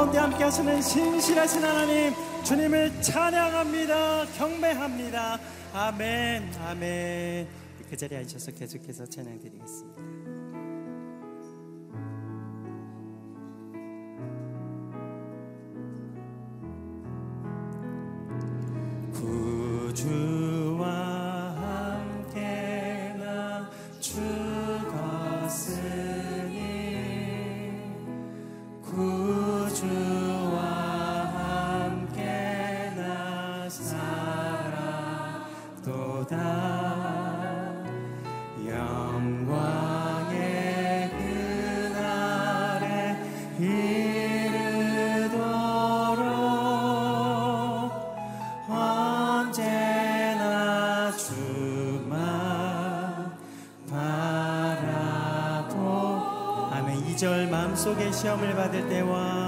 가운데 함께 하시는 신실하신 하나님 주님을 찬양합니다. 경배합니다. 아멘 아멘. 그 자리에 앉으셔서 계속해서 찬양 드리겠습니다. 시험을 받을 때와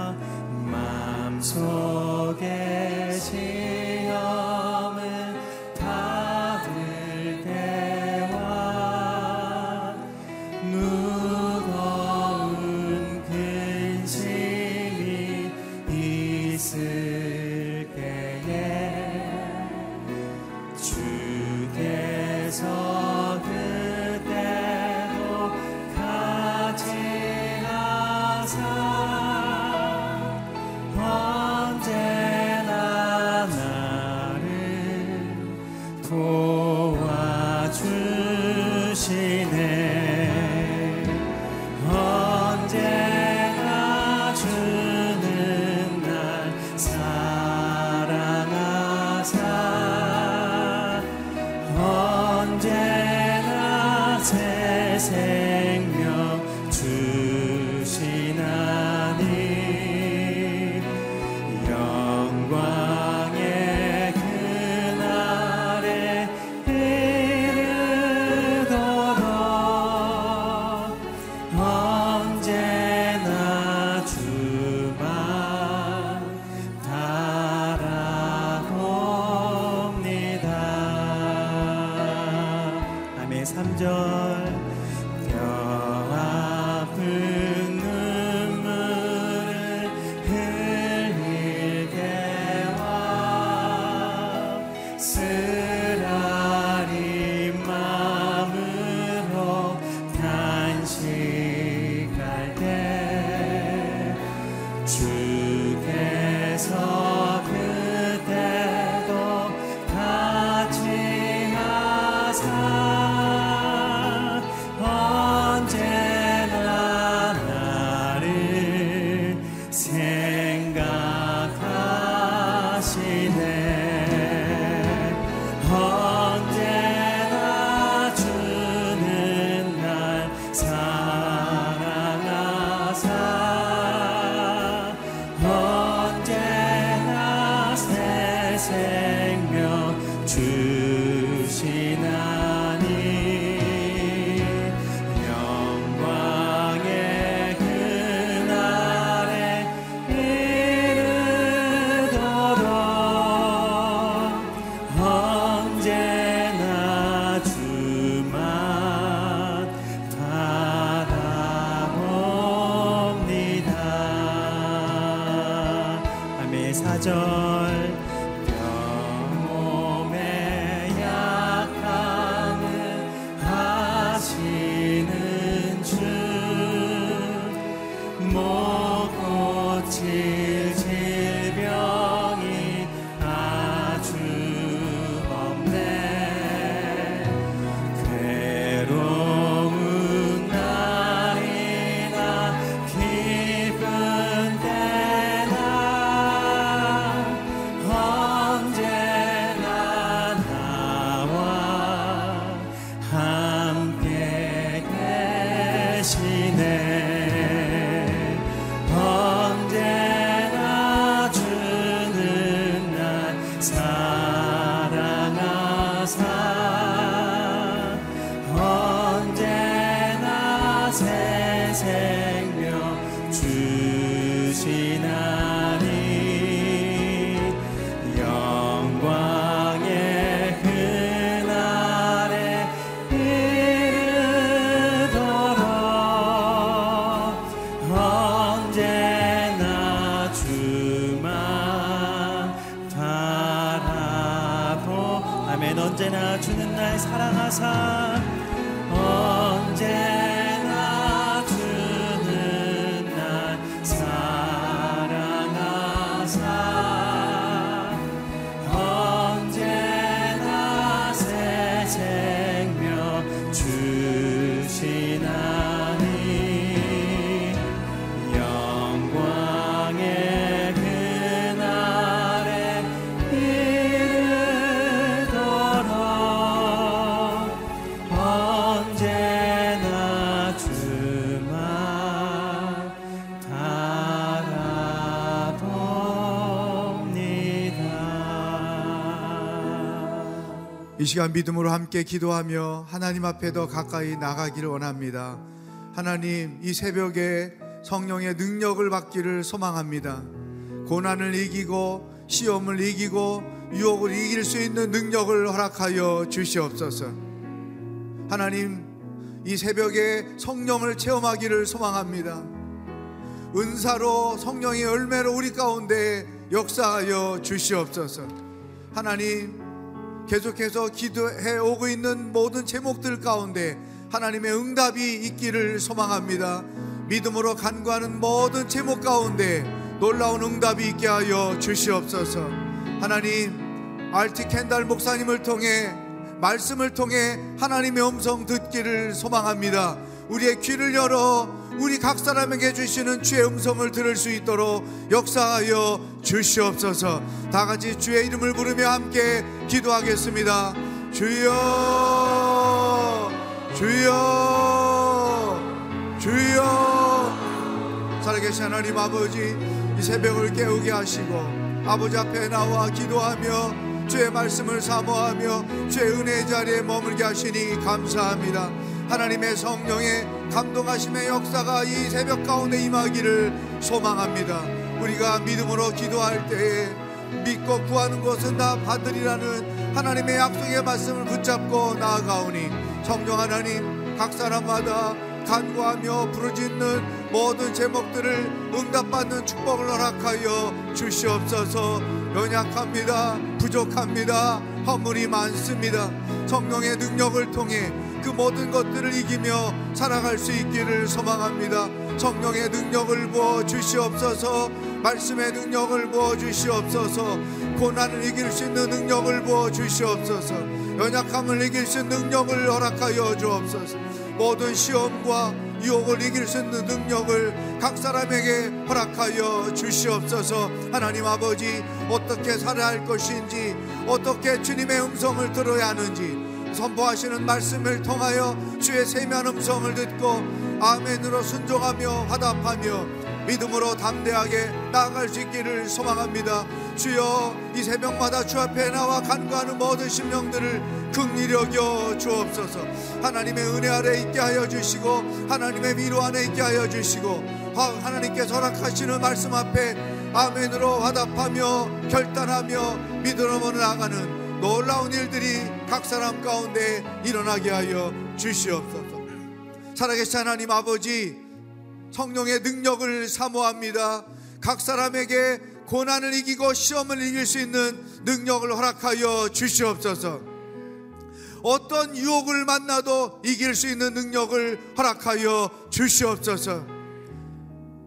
이 시간 믿음으로 함께 기도하며 하나님 앞에 더 가까이 나가기를 원합니다. 하나님, 이 새벽에 성령의 능력을 받기를 소망합니다. 고난을 이기고 시험을 이기고 유혹을 이길 수 있는 능력을 허락하여 주시옵소서. 하나님, 이 새벽에 성령을 체험하기를 소망합니다. 은사로 성령의 열매로 우리 가운데 역사하여 주시옵소서. 하나님, 계속해서 기도해 오고 있는 모든 제목들 가운데 하나님의 응답이 있기를 소망합니다. 믿음으로 간구하는 모든 제목 가운데 놀라운 응답이 있게 하여 주시옵소서. 하나님, 알티 캔달 목사님을 통해 말씀을 통해 하나님의 음성 듣기를 소망합니다. 우리의 귀를 열어 우리 각 사람에게 주시는 주의 음성을 들을 수 있도록 역사하여 주시옵소서. 다 같이 주의 이름을 부르며 함께 기도하겠습니다. 주여, 주여, 주여. 살아계신 하나님 아버지, 이 새벽을 깨우게 하시고 아버지 앞에 나와 기도하며 주의 말씀을 사모하며 주의 은혜 자리에 머물게 하시니 감사합니다. 하나님의 성령의 감동하심의 역사가 이 새벽 가운데 임하기를 소망합니다. 우리가 믿음으로 기도할 때에 믿고 구하는 것은 다 받으리라는 하나님의 약속의 말씀을 붙잡고 나아가오니 성령 하나님 각 사람마다 간구하며 부르짖는 모든 제목들을 응답받는 축복을 허락하여 주시옵소서 연약합니다 부족합니다 허물이 많습니다. 성령의 능력을 통해 그 모든 것들을 이기며 살아갈 수 있기를 소망합니다. 성령의 능력을 부어 주시옵소서. 말씀의 능력을 부어 주시옵소서. 고난을 이길 수 있는 능력을 부어 주시옵소서. 연약함을 이길 수 있는 능력을 허락하여 주옵소서. 모든 시험과 유혹을 이길 수 있는 능력을 각 사람에게 허락하여 주시옵소서. 하나님 아버지 어떻게 살아야 할 것인지 어떻게 주님의 음성을 들어야 하는지 선포하시는 말씀을 통하여 주의 세미한 음성을 듣고 아멘으로 순종하며 화답하며 믿음으로 담대하게 나아갈 수 있기를 소망합니다. 주여 이 새벽마다 주 앞에 나와 간구하는 모든 심령들을 극리히 여겨 주옵소서. 하나님의 은혜 아래 있게 하여 주시고 하나님의 위로 안에 있게 하여 주시고 하나님께서 허락하시는 말씀 앞에 아멘으로 화답하며 결단하며 믿음으로 나아가는 놀라운 일들이 각 사람 가운데 일어나게 하여 주시옵소서. 살아계신 하나님 아버지, 성령의 능력을 사모합니다. 각 사람에게 고난을 이기고 시험을 이길 수 있는 능력을 허락하여 주시옵소서. 어떤 유혹을 만나도 이길 수 있는 능력을 허락하여 주시옵소서.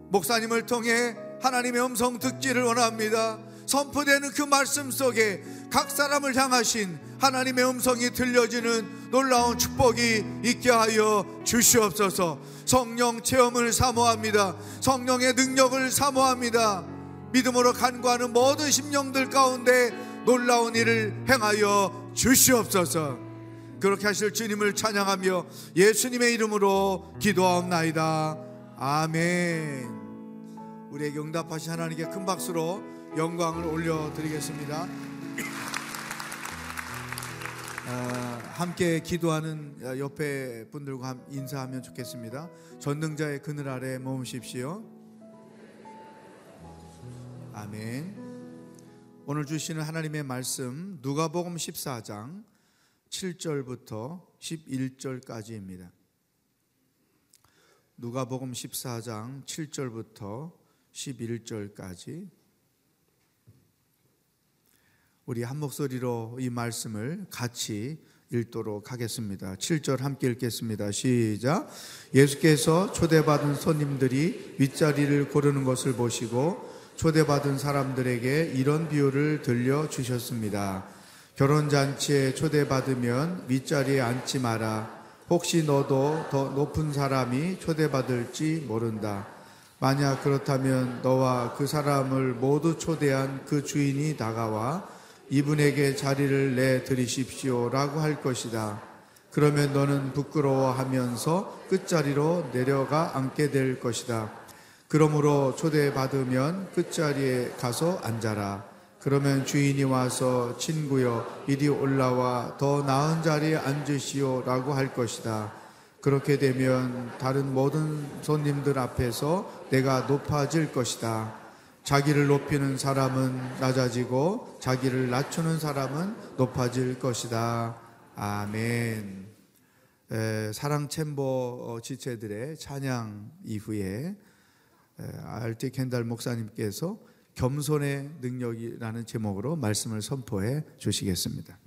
목사님을 통해 하나님의 음성 듣기를 원합니다. 선포되는 그 말씀 속에 각 사람을 향하신 하나님의 음성이 들려지는 놀라운 축복이 있게 하여 주시옵소서 성령 체험을 사모합니다. 성령의 능력을 사모합니다. 믿음으로 간구하는 모든 심령들 가운데 놀라운 일을 행하여 주시옵소서 그렇게 하실 주님을 찬양하며 예수님의 이름으로 기도하옵나이다. 아멘. 우리에게 응답하신 하나님께 큰 박수로 영광을 올려드리겠습니다. 아, 함께 기도하는 옆에 분들과 인사하면 좋겠습니다. 전능자의 그늘 아래 머무십시오. 아멘. 오늘 주시는 하나님의 말씀 누가복음 14장 7절부터 11절까지입니다. 누가복음 14장 7절부터 11절까지 우리 한 목소리로 이 말씀을 같이 읽도록 하겠습니다. 7절 함께 읽겠습니다. 시작. 예수께서 초대받은 손님들이 윗자리를 고르는 것을 보시고 초대받은 사람들에게 이런 비유를 들려 주셨습니다. 결혼잔치에 초대받으면 윗자리에 앉지 마라. 혹시 너도 더 높은 사람이 초대받을지 모른다. 만약 그렇다면 너와 그 사람을 모두 초대한 그 주인이 다가와 이분에게 자리를 내 드리십시오 라고 할 것이다. 그러면 너는 부끄러워하면서 끝자리로 내려가 앉게 될 것이다. 그러므로 초대받으면 끝자리에 가서 앉아라. 그러면 주인이 와서 친구여 이리 올라와 더 나은 자리에 앉으시오 라고 할 것이다. 그렇게 되면 다른 모든 손님들 앞에서 내가 높아질 것이다. 자기를 높이는 사람은 낮아지고 자기를 낮추는 사람은 높아질 것이다. 아멘. 에, 사랑 챔버 어, 지체들의 찬양 이후에 알티 켄달 목사님께서 겸손의 능력이라는 제목으로 말씀을 선포해 주시겠습니다.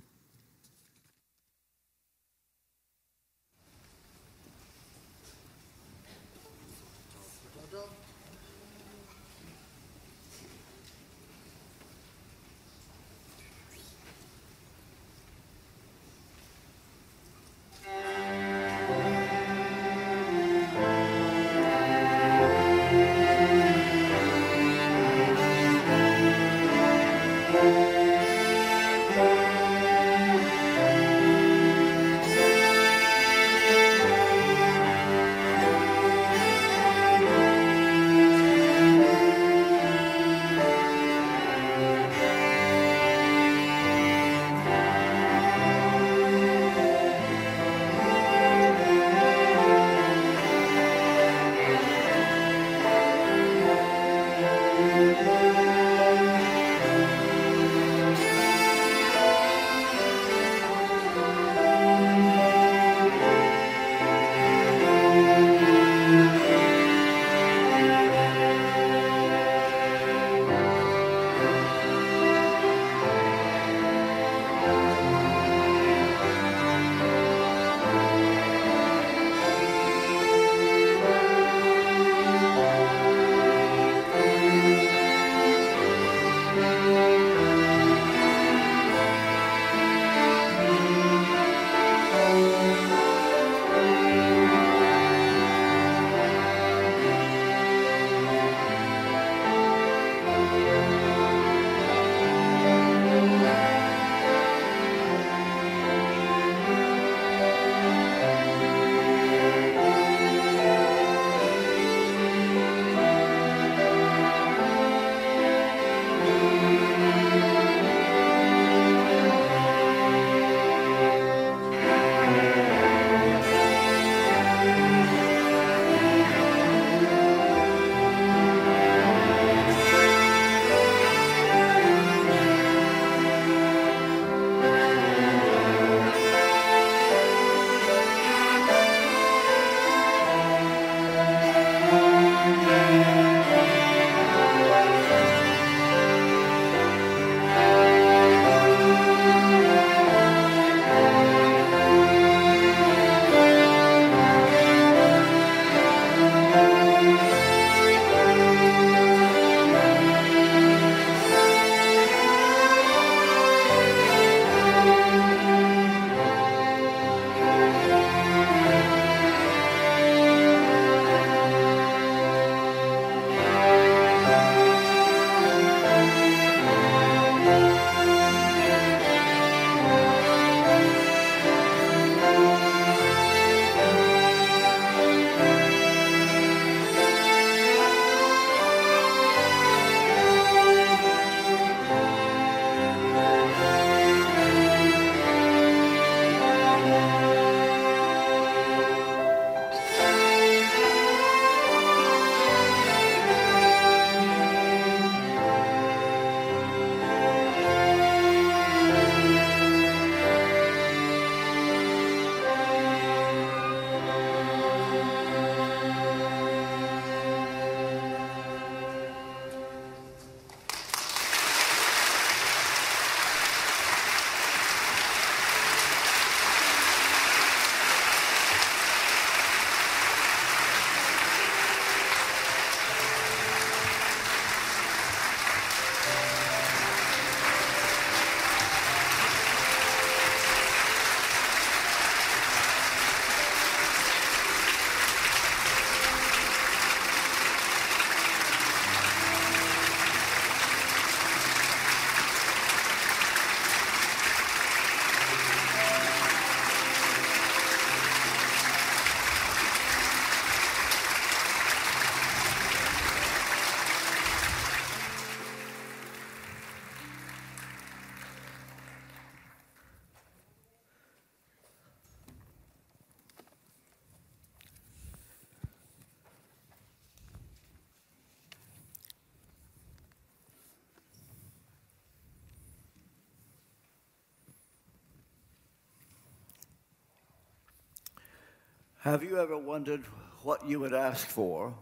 Have you ever wondered what you would ask for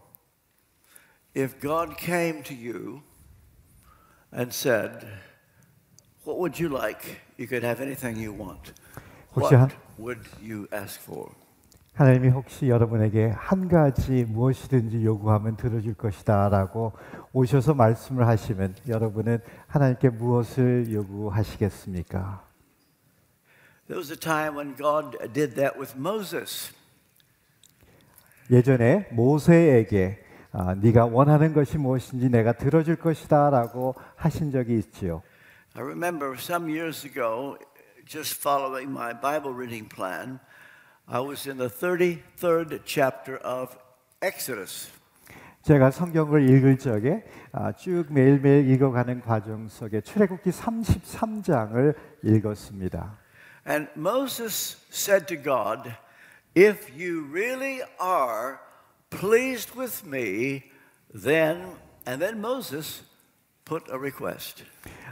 if God came to you and said, What would you like? You could have anything you want. 혹시 한- What would you ask for? 하나님이 혹시 여러분에게 한 가지 무엇이든지 요구하면 들어줄 것이다라고 오셔서 말씀을 하시면 여러분은 하나님께 무엇을 요구하시겠습니까? There was a time when God did that with Moses. 예전에 모세에게 아, 네가 원하는 것이 무엇인지 내가 들어줄 것이다라고 하신 적이 있지요. I remember some years ago, just following my Bible reading plan, I was in the 33rd chapter of Exodus. 제가 성경을 읽을 적에 아, 쭉 매일매일 읽어가는 과정 속에 출애굽기 33장을 읽었습니다. And Moses said to God, If you really are pleased with me, then, and then Moses put a request.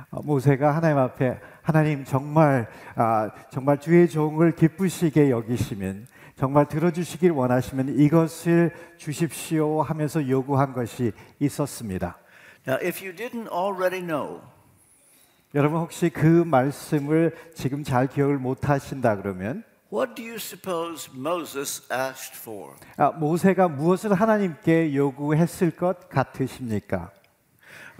어, 모세가 하나님 앞에 하나님 정말 아, 정말 주의 종을 기쁘시게 여기시면 정말 들어주시길 원하시면 이것을 주십시오 하면서 요구한 것이 있었습니다. Now, if you didn't already know, 여러분 혹시 그 말씀을 지금 잘 기억을 못 하신다 그러면 what do you suppose Moses asked for? 아, 모세가 무엇을 하나님께 요구했을 것 같으십니까?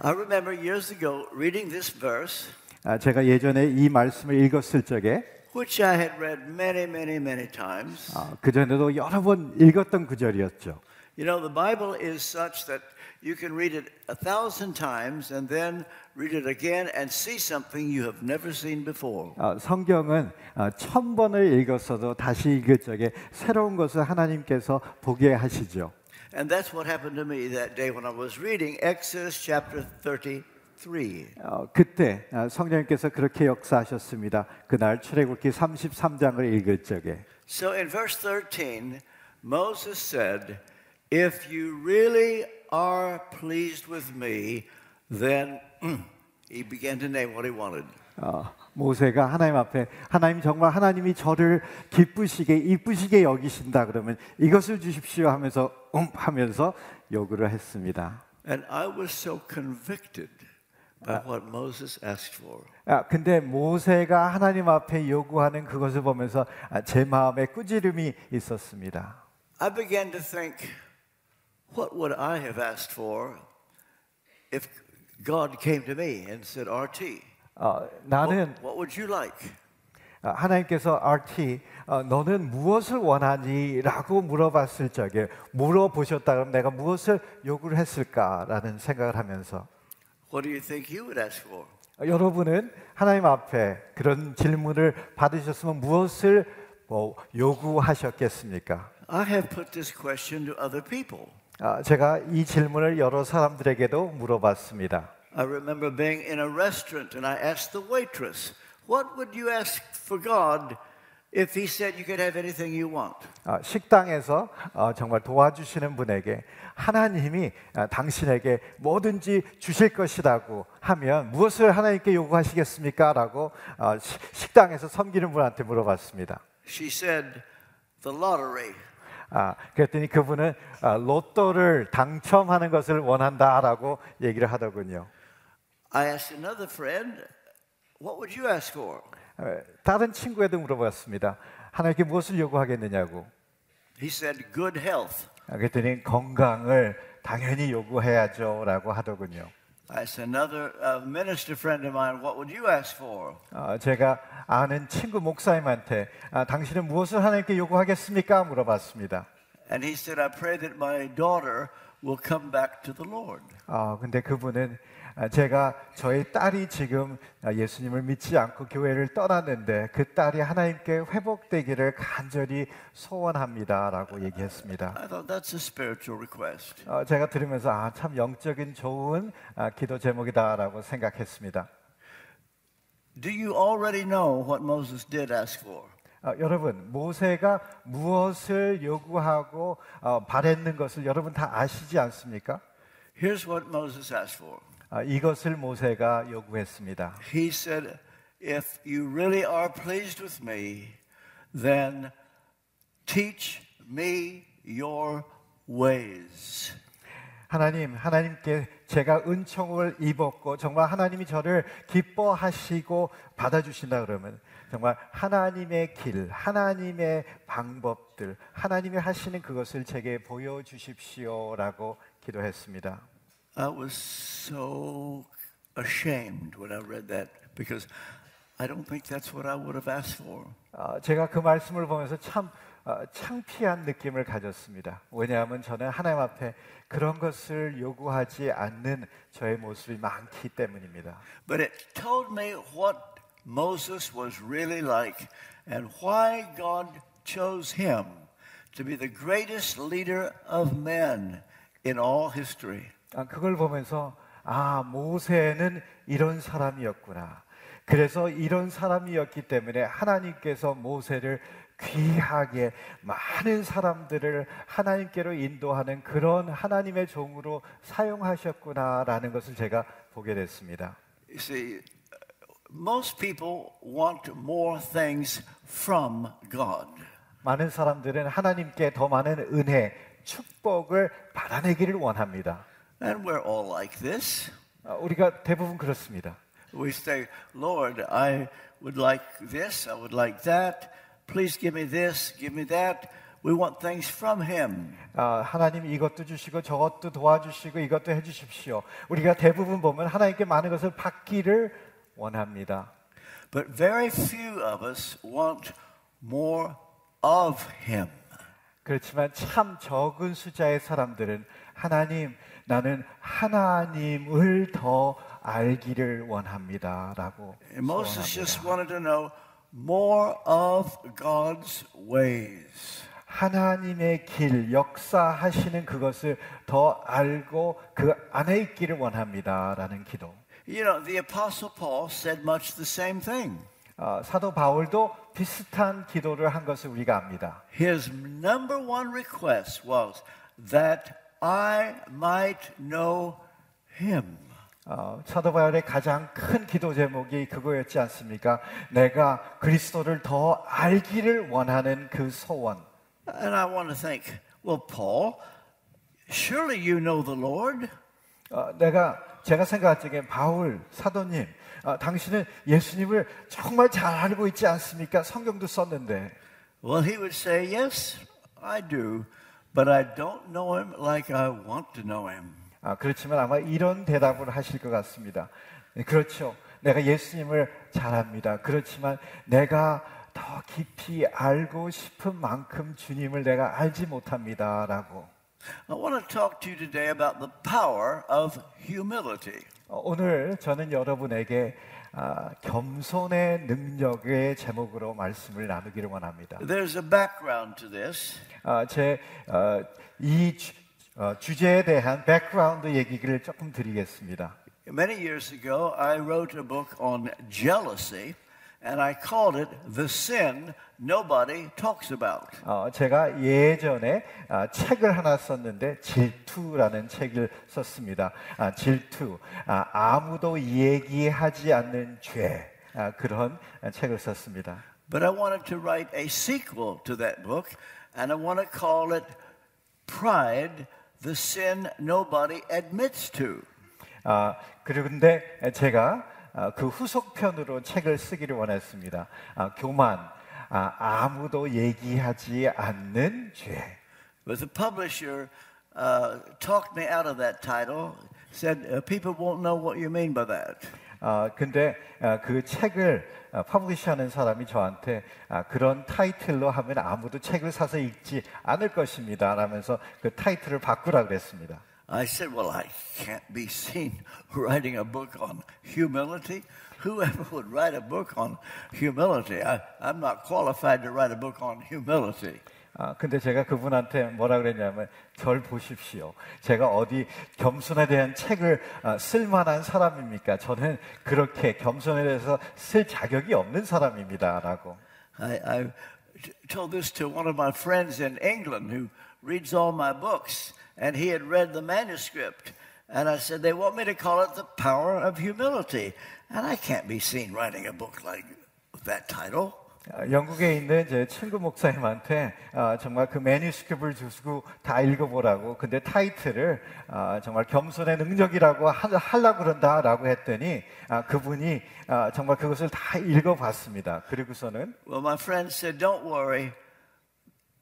I remember years ago reading this verse, 아, 제가 예전에 이 말씀을 읽었을 적에 which I had read many, many, many times. 아, 그 전에도 여러 번 읽었던 구절이었죠. You know, the Bible is such that you can read it a thousand times and then read it again and see something you have never seen before. 어, 성경은 어, 천 번을 읽었어도 다시 읽을 적에 새로운 것을 하나님께서 보게 하시죠. And that's what happened to me that day when I was reading Exodus chapter 33. 어, 그때 어, 성령님께서 그렇게 역사하셨습니다. 그날 출애굽기 33장을 읽을 적에 So in verse 13, Moses said, If you really are pleased with me, then he began to name what he wanted. 어, 모세가 하나님 앞에 하나님 정말 하나님이 저를 기쁘시게 이쁘시게 여기신다 그러면 이것을 주십시오 하면서 음 하면서 요구를 했습니다. And I was so convicted by what Moses asked for. 아, 근데 모세가 하나님 앞에 요구하는 그것을 보면서 아, 제 마음에 꾸지름이 있었습니다. I began to think, what would I have asked for if God came to me and said, RT, 어, 나는 what, what would you like? 아, 하나님께서 RT 어, 너는 무엇을 원하니?라고 물어봤을 적에 물어보셨다 그러면 내가 무엇을 요구를 했을까라는 생각을 하면서 What do you think you would ask for? 어, 여러분은 하나님 앞에 그런 질문을 받으셨으면 무엇을 뭐 요구하셨겠습니까? I have put this question to other people. 아, 제가 이 질문을 여러 사람들에게도 물어봤습니다. I remember being in a restaurant and I asked the waitress, What would you ask for God if He said you could have anything you want? 아, 식당에서 어, 정말 도와주시는 분에게 하나님이 아, 당신에게 뭐든지 주실 것이라고 하면 무엇을 하나님께 요구하시겠습니까? 라고 어, 시- 식당에서 섬기는 분한테 물어봤습니다. She said, The lottery. 아, 그랬더니 그분은 아, 로또를 당첨하는 것을 원한다라고 얘기를 하더군요. I asked another friend, What would you ask for? 에, 다른 친구에도 물어봤습니다. 하나님께 무엇을 요구하겠느냐고. He said, Good health. 아, 그랬더니 건강을 당연히 요구해야죠라고 하더군요. I asked another uh, minister friend of mine, What would you ask for? 어, 제가 아는 친구 목사님한테 아, 당신은 무엇을 하나님께 요구하겠습니까? 물어봤습니다. And he said, I pray that my daughter will come back to the Lord. 어, 근데 그분은 아, 제가 저희 딸이 지금 아, 예수님을 믿지 않고 교회를 떠났는데 그 딸이 하나님께 회복되기를 간절히 소원합니다라고 얘기했습니다. I thought that's a spiritual request. 어, 제가 들으면서 아, 참 영적인 좋은 아, 기도 제목이다라고 생각했습니다. Do you already know what Moses did ask for? 어, 여러분 모세가 무엇을 요구하고 어, 바랬는 것을 여러분 다 아시지 않습니까? Here's what Moses asked for. 아, 이것을 모세가 요구했습니다. He said, If you really are pleased with me, then teach me your ways. 하나님, 하나님께 제가 은총을 입었고 정말 하나님이 저를 기뻐하시고 받아주신다 그러면 정말 하나님의 길, 하나님의 방법들, 하나님이 하시는 그것을 제게 보여주십시오라고 기도했습니다. I was so ashamed when I read that because I don't think that's what I would have asked for. 어, 제가 그 말씀을 보면서 참 어, 창피한 느낌을 가졌습니다. 왜냐하면 저는 하나님 앞에 그런 것을 요구하지 않는 저의 모습이 많기 때문입니다. But it told me what Moses was really like and why God chose him to be the greatest leader of men in all history. 아, 그걸 보면서 아 모세는 이런 사람이었구나. 그래서 이런 사람이었기 때문에 하나님께서 모세를 귀하게 많은 사람들을 하나님께로 인도하는 그런 하나님의 종으로 사용하셨구나라는 것을 제가 보게 됐습니다. You see, most people want more things from God. 많은 사람들은 하나님께 더 많은 은혜, 축복을 받아내기를 원합니다. And we're all like this. 아, 우리가 대부분 그렇습니다. We say, Lord, I would like this, I would like that. Please give me this, give me that. We want things from Him. 아, 하나님 이것도 주시고 저것도 도와주시고 이것도 해주십시오. 우리가 대부분 보면 하나님께 많은 것을 받기를 원합니다. But very few of us want more of Him. 그렇지만 참 적은 숫자의 사람들은 하나님, 나는 하나님을 더 알기를 원합니다 라고. And Moses just wanted to know more of God's ways. 하나님의 길, 역사하시는 그것을 더 알고 그 안에 있기를 원합니다라는 기도. You know, the Apostle Paul said much the same thing. 어, 사도 바울도 비슷한 기도를 한 것을 우리가 압니다. His number one request was that I might know Him. 어, 사도 바울의 가장 큰 기도 제목이 그거였지 않습니까? 내가 그리스도를 더 알기를 원하는 그 소원. And I want to think, well, Paul, surely you know the Lord. 어, 내가 제가 적에 바울 사도님, 어, 당신은 예수님을 정말 잘 알고 있지 않습니까? 성경도 썼는데. Well, he would say, yes, I do, but I don't know Him like I want to know Him. 아, 그렇지만 아마 이런 대답을 하실 것 같습니다. 네, 그렇죠. 내가 예수님을 잘 압니다. 그렇지만 내가 더 깊이 알고 싶은 만큼 주님을 내가 알지 못합니다라고. I want to talk to you today about the power of humility. 어, 오늘 저는 여러분에게 아, 겸손의 능력의 제목으로 말씀을 나누기를 원합니다. There's a background to this. 아, 제이 주제에 대한 백그라운드 얘기를 조금 드리겠습니다. Many years ago, I wrote a book on jealousy, and I called it The Sin Nobody Talks About. 어, 제가 예전에 아, 책을 하나 썼는데 질투라는 책을 썼습니다. 아, 질투, 아, 아무도 얘기하지 않는 죄 아, 그런 책을 썼습니다. But I wanted to write a sequel to that book, and I want to call it Pride, the Sin Nobody Admits to. 아, 그런데 제가 아, 그 후속편으로 책을 쓰기를 원했습니다. 아, 교만, 아, 아무도 얘기하지 않는 죄. But the publisher uh, talked me out of that title, said, uh, People won't know what you mean by that. 아, 근데 아, 그 책을 아, 퍼블리시하는 사람이 저한테 아, 그런 타이틀로 하면 아무도 책을 사서 읽지 않을 것입니다. 라면서 그 타이틀을 바꾸라 그랬습니다. I said, Well, I can't be seen writing a book on humility. Whoever would write a book on humility? I, I'm not qualified to write a book on humility. 아, 근데 제가 그분한테 뭐라 그랬냐면, 절 보십시오. 제가 어디 겸손에 대한 책을 아, 쓸 만한 사람입니까? 저는 그렇게 겸손에 대해서 쓸 자격이 없는 사람입니다. 라고. I, I t- told this to one of my friends in England who reads all my books, and he had read the manuscript. And I said, They want me to call it The Power of Humility. And I can't be seen writing a book like that title. 어, 영국에 있는 제 친구 목사님한테 어, 정말 그 매뉴스크립을 주고 다 읽어보라고 근데 타이틀을 어, 정말 겸손의 능력이라고 하, 하려고 그런다라고 했더니 아, 그분이 아, 정말 그것을 다 읽어봤습니다. 그리고서는 Well, my friend said, Don't worry.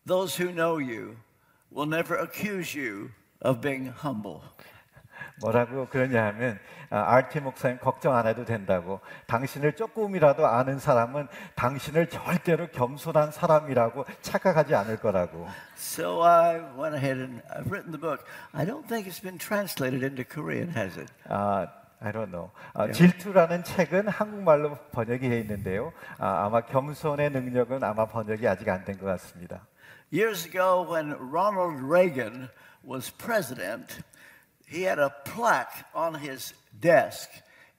Those who know you will never accuse you of being humble. 뭐라고 그러냐 하면 아, RT 목사님 걱정 안 해도 된다고 당신을 조금이라도 아는 사람은 당신을 절대로 겸손한 사람이라고 착각하지 않을 거라고 So I went ahead and I've written the book. I don't think it's been translated into Korean, has it? 아, I don't know. 아, 질투라는 책은 한국말로 번역이 돼 있는데요. 아, 아마 겸손의 능력은 아마 번역이 아직 안 된 것 같습니다. Years ago, when Ronald Reagan was president, he had a plaque on his desk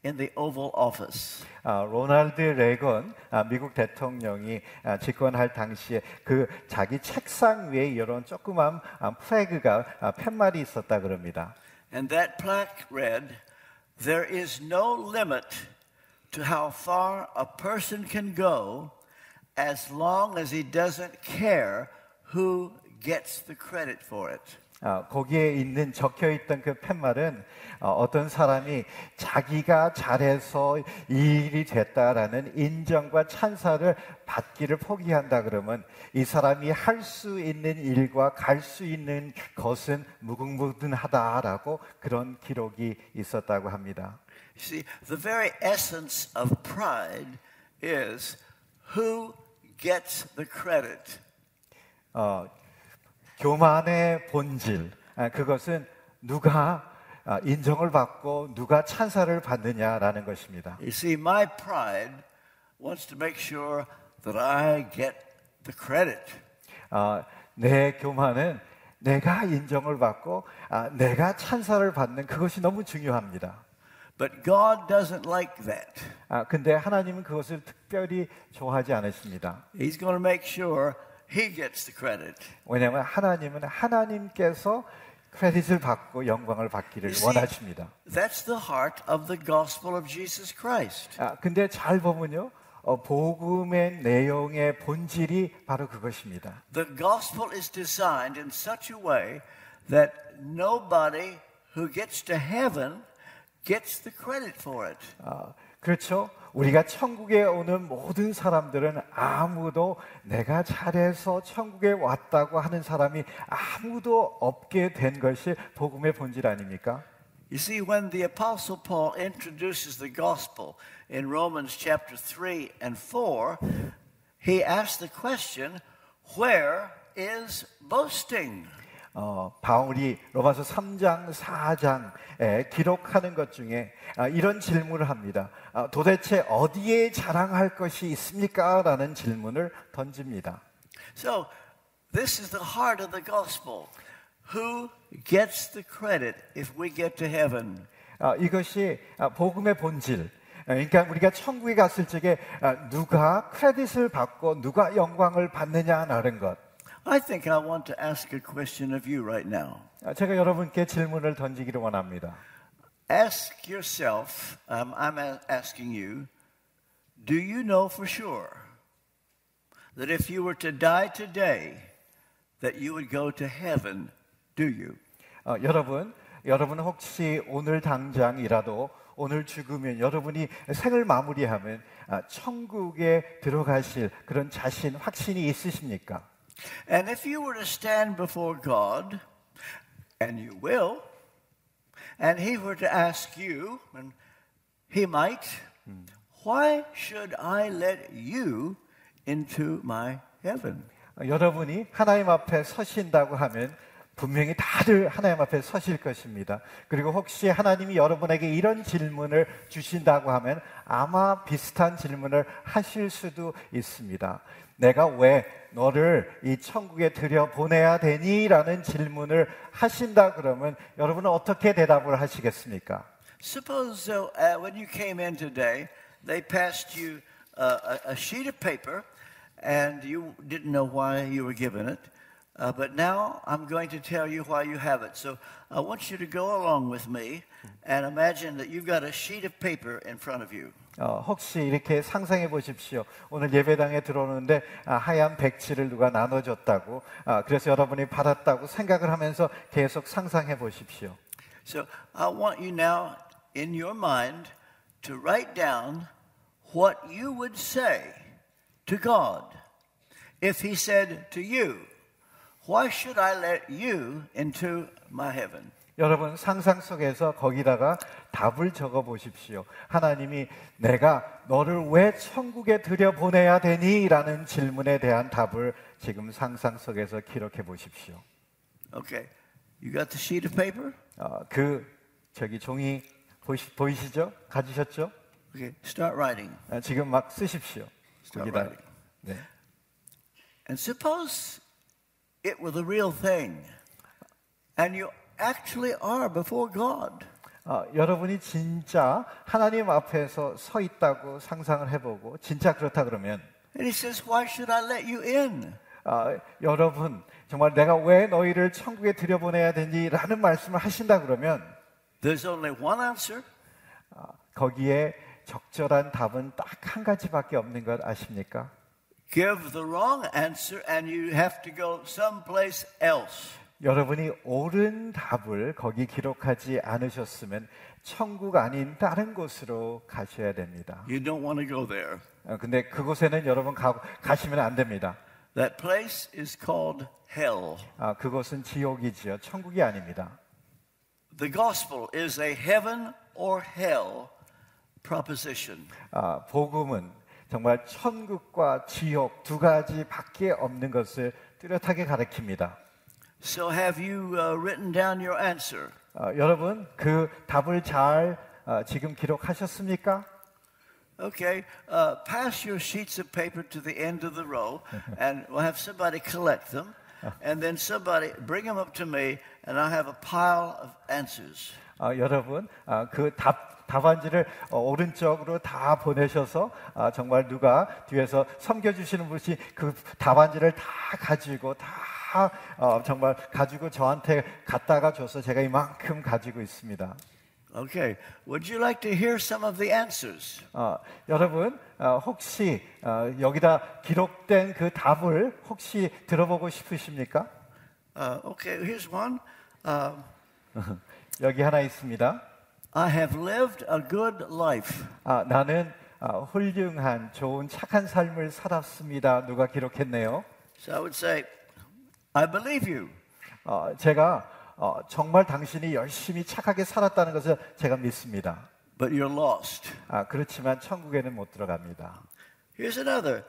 in the Oval Office. 아, 로널드 레건 아, 미국 대통령이 아, 집권할 당시에 그 자기 책상 위에 이런 조그만 아, 플래그가 아, 팻말이 있었다 그럽니다. And that plaque read, There is no limit to how far a person can go as long as he doesn't care who gets the credit for it. 아, 거기에 있는 적혀 있던 그 팻말은 어, 어떤 사람이 자기가 잘해서 이 일이 됐다라는 인정과 찬사를 받기를 포기한다 그러면 이 사람이 할 수 있는 일과 갈 수 있는 것은 무궁무진하다라고 그런 기록이 있었다고 합니다. See, the very essence of pride is who gets the credit. 어, 교만의 본질 아, 그것은 누가 아, 인정을 받고 누가 찬사를 받느냐라는 것입니다. You see, my pride wants to make sure that I get the credit. 아, 내 교만은 내가 인정을 받고 아, 내가 찬사를 받는 그것이 너무 중요합니다. But God doesn't like that. 아, 근데 하나님은 그것을 특별히 좋아하지 않으십니다. He's going to make sure He gets the credit. 왜냐하면 하나님은 하나님께서 크레딧을 받고 영광을 받기를 see, 원하십니다. That's the heart of the gospel of Jesus Christ. 아, 근데 잘 보면요, 어, 복음의 내용의 본질이 바로 그것입니다. The gospel is designed in such a way that nobody who gets to heaven gets the credit for it. 아, 그렇죠. 우리가 천국에 오는 모든 사람들은 아무도 내가 잘해서 천국에 왔다고 하는 사람이 아무도 없게 된 것이 복음의 본질 아닙니까? You see, when the Apostle Paul introduces the gospel in Romans chapter 3 and 4, he asks the question, Where is boasting? 어, 바울이 로마서 3장, 4장에 기록하는 것 중에 아, 이런 질문을 합니다. 아, 도대체 어디에 자랑할 것이 있습니까? 라는 질문을 던집니다. So, this is the heart of the gospel. Who gets the credit if we get to heaven? 아, 이것이 아, 복음의 본질. 아, 그러니까 우리가 천국에 갔을 적에 아, 누가 크레딧을 받고 누가 영광을 받느냐라는 것. I think I want to ask a question of you right now. 아, 제가 여러분께 질문을 던지기를 원합니다. Ask yourself, um, I'm asking you, do you know for sure that if you were to die today, that you would go to heaven? Do you? 어, 여러분, 여러분 혹시 오늘 당장이라도 오늘 죽으면 여러분이 생을 마무리하면 아, 천국에 들어가실 그런 자신 확신이 있으십니까? And if you were to stand before God, and you will, and He were to ask you, and He might, why should I let you into my heaven? 어, 여러분이 하나님 앞에 서신다고 하면 분명히 다들 하나님 앞에 서실 것입니다. 그리고 혹시 하나님이 여러분에게 이런 질문을 주신다고 하면 아마 비슷한 질문을 하실 수도 있습니다. 내가 왜 너를 이 천국에 들여 보내야 되니? 라는 질문을 하신다 그러면 여러분은 어떻게 대답을 하시겠습니까? Suppose uh, uh, when you came in today, they passed you uh, a, a sheet of paper, and you didn't know why you were given it. Uh, but now I'm going to tell you why you have it. So I want you to go along with me and imagine that you've got a sheet of paper in front of you. 어, 혹시 이렇게 상상해 보십시오. 오늘 예배당에 들어오는데 아, 하얀 백지를 누가 나눠줬다고, 아, 그래서 여러분이 받았다고 생각을 하면서 계속 상상해 보십시오. So I want you now, in your mind, to write down what you would say to God if He said to you, Why should I let you into my heaven? 여러분 상상 속에서 거기다가 답을 적어 보십시오. 하나님이 내가 너를 왜 천국에 들여 보내야 되니? 라는 질문에 대한 답을 지금 상상 속에서 기록해 보십시오. Okay. You got the sheet of paper? 어, 그 저기 종이 보이시, 보이시죠? 가지셨죠? Okay. Start writing. 아, 지금 막 쓰십시오. Start 거기다. writing. 네. And suppose it were the real thing and you actually are before God. 어, 여러분이 진짜 하나님 앞에서 서 있다고 상상을 해보고 진짜 그렇다 그러면 And He says, Why should I let you in? 어, 여러분 정말 내가 왜 너희를 천국에 들여보내야 되니라는 말씀을 하신다 그러면 There's only one answer. 어, 거기에 적절한 답은 딱 한 가지밖에 없는 것 아십니까? Give the wrong answer and you have to go someplace else. 여러분이 옳은 답을 거기 기록하지 않으셨으면 천국 아닌 다른 곳으로 가셔야 됩니다. You don't want to go there. 어, 근데 그곳에는 여러분 가, 가시면 안 됩니다. That place is called hell. 아, 그곳은 지옥이지요. 천국이 아닙니다. The gospel is a heaven or hell proposition. 아, 복음은 정말 천국과 지옥 두 가지밖에 없는 것을 뚜렷하게 가르칩니다. So have you uh, written down your answer? 어, 여러분 그 답을 잘 어, 지금 기록하셨습니까? Okay, uh, pass your sheets of paper to the end of the row, and we'll have somebody collect them, and then somebody bring them up to me, and I'll have a pile of answers. 어, 여러분 아, 그 답, 답안지를 어, 오른쪽으로 다 보내셔서 아, 정말 누가 뒤에서 섬겨주시는 분이 그 답안지를 다 가지고 다 어, 정말 가지고 저한테 갖다가 줘서 제가 이만큼 가지고 있습니다. Okay, would you like to hear some of the answers? 어, 여러분 어, 혹시 어, 여기다 기록된 그 답을 혹시 들어보고 싶으십니까? Uh, okay, here's one. Uh, 여기 하나 있습니다. I have lived a good life. 아, 나는 아, 훌륭한 좋은 착한 삶을 살았습니다. 누가 기록했네요. So I would say, I believe you. 어, 제가 어, 정말 당신이 열심히 착하게 살았다는 것을 제가 믿습니다. but you're lost. 아, 그렇지만 천국에는 못 들어갑니다. Here's another.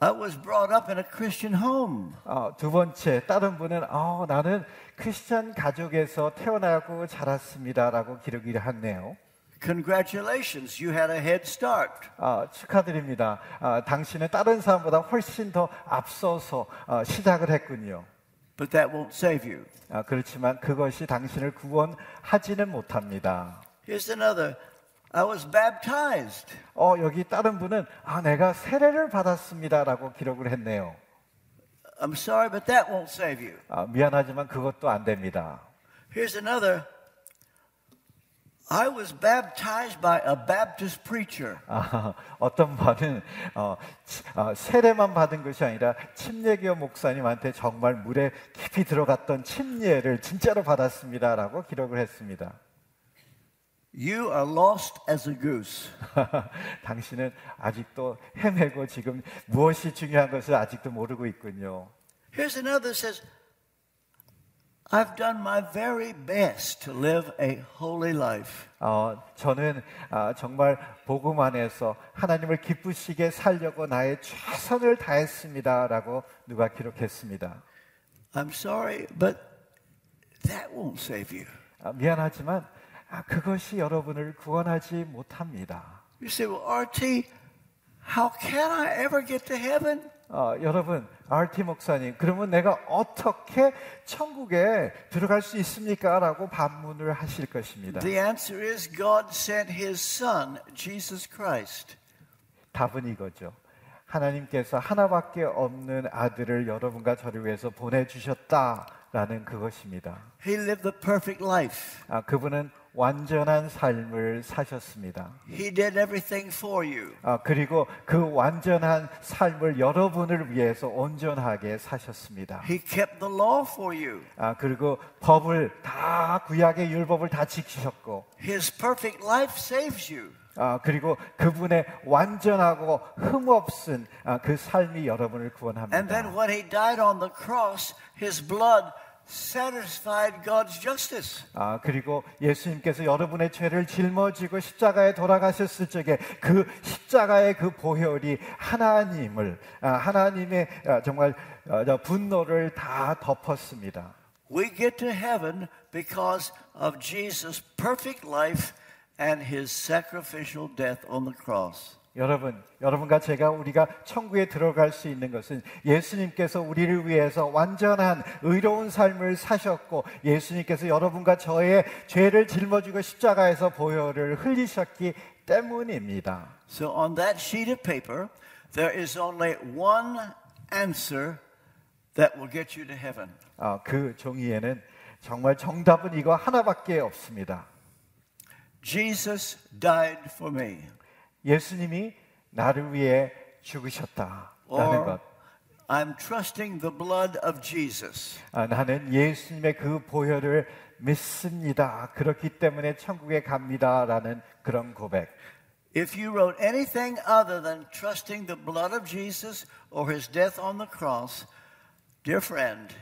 I was brought up in a Christian home. 어, 두 번째 다른 분은 어, 나는 크리스천 가족에서 태어나고 자랐습니다라고 기록이 했네요. Congratulations, you had a head start. 아, 축하드립니다. 아, 당신은 다른 사람보다 훨씬 더 앞서서 어, 시작을 했군요. But that won't save you. 아, 그렇지만 그것이 당신을 구원하지는 못합니다. Here's another. I was baptized. 어, 여기 다른 분은 아, 내가 세례를 받았습니다라고 기록을 했네요. I'm sorry, but that won't save you. 아, 미안하지만 그것도 안 됩니다. Here's another. I was baptized by a Baptist preacher. 아, 어떤 분은 어, 치- 어, 세례만 받은 것이 아니라 침례교 목사님한테 정말 물에 깊이 들어갔던 침례를 진짜로 받았습니다라고 기록을 했습니다. You are lost as a goose. 당신은 아직도 헤매고 지금 무엇이 중요한 것을 아직도 모르고 있군요. Here's another says, I've done my very best to live a holy life. 어, 저는 아, 정말 복음 안에서 하나님을 기쁘시게 살려고 나의 최선을 다했습니다라고 누가 기록했습니다. I'm sorry, but that won't save you. 아, 미안하지만 아, 그것이 여러분을 구원하지 못합니다. You say, well, RT, how can I ever get to heaven? 어, 여러분, RT 목사님, 그러면 내가 어떻게 천국에 들어갈 수 있습니까? 라고 반문을 하실 것입니다. The answer is God sent his son, Jesus Christ. 답은 이거죠. 하나님께서 하나밖에 없는 아들을 여러분과 저를 위해서 보내 주셨다라는 그것입니다. He lived the perfect life. 아, 그분은 완전한 삶을 사셨습니다. He did everything for you. 아, 그리고 그 완전한 삶을 여러분을 위해서 온전하게 사셨습니다. He kept the law for you. 아, 그리고 법을 다 구약의 율법을 다 지키셨고 His perfect life saves you. 아, 그리고 그분의 완전하고 흠없은 아, 그 삶이 여러분을 구원합니다. And then when he died on the cross, his blood satisfied God's justice. 아, 그리고 예수님께서 여러분의 죄를 짊어지고 십자가에 돌아가셨을 적에 그 십자가의 그 보혈이 하나님을, 아, 하나님의 아, 정말 어, 저 분노를 다 덮었습니다. We get to heaven because of Jesus' perfect life and his sacrificial death on the cross. 여러분, 여러분과 제가 우리가 천국에 들어갈 수 있는 것은 예수님께서 우리를 위해서 완전한 의로운 삶을 사셨고 예수님께서 여러분과 저의 죄를 짊어지고 십자가에서 보혈을 흘리셨기 때문입니다. So on that sheet of paper, there is only one answer that will get you to heaven. 아, 그 종이에는 정말 정답은 이거 하나밖에 없습니다. Jesus died for me. 예수님이 나를 위해 죽으셨다라는 Or 것. I'm trusting the blood of Jesus. 아, 나는 예수님의 그 보혈을 믿습니다. 그렇기 때문에 천국에 갑니다라는 그런 고백. If you wrote anything other than trusting the blood of Jesus or his death on the cross, dear friend,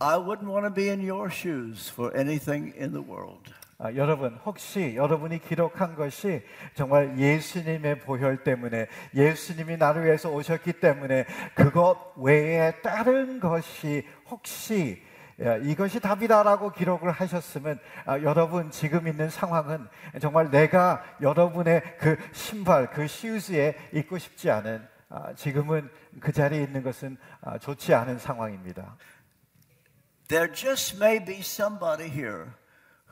I wouldn't want to be in your shoes for anything in the world. 아, 여러분 혹시 여러분이 기록한 것이 정말 예수님의 보혈 때문에 예수님이 나를 위해서 오셨기 때문에 그것 외에 다른 것이 혹시 야, 이것이 답이다라고 기록을 하셨으면 아, 여러분 지금 있는 상황은 정말 내가 여러분의 그 신발 그 슈즈에 입고 싶지 않은 아, 지금은 그 자리에 있는 것은 아, 좋지 않은 상황입니다. There just may be somebody here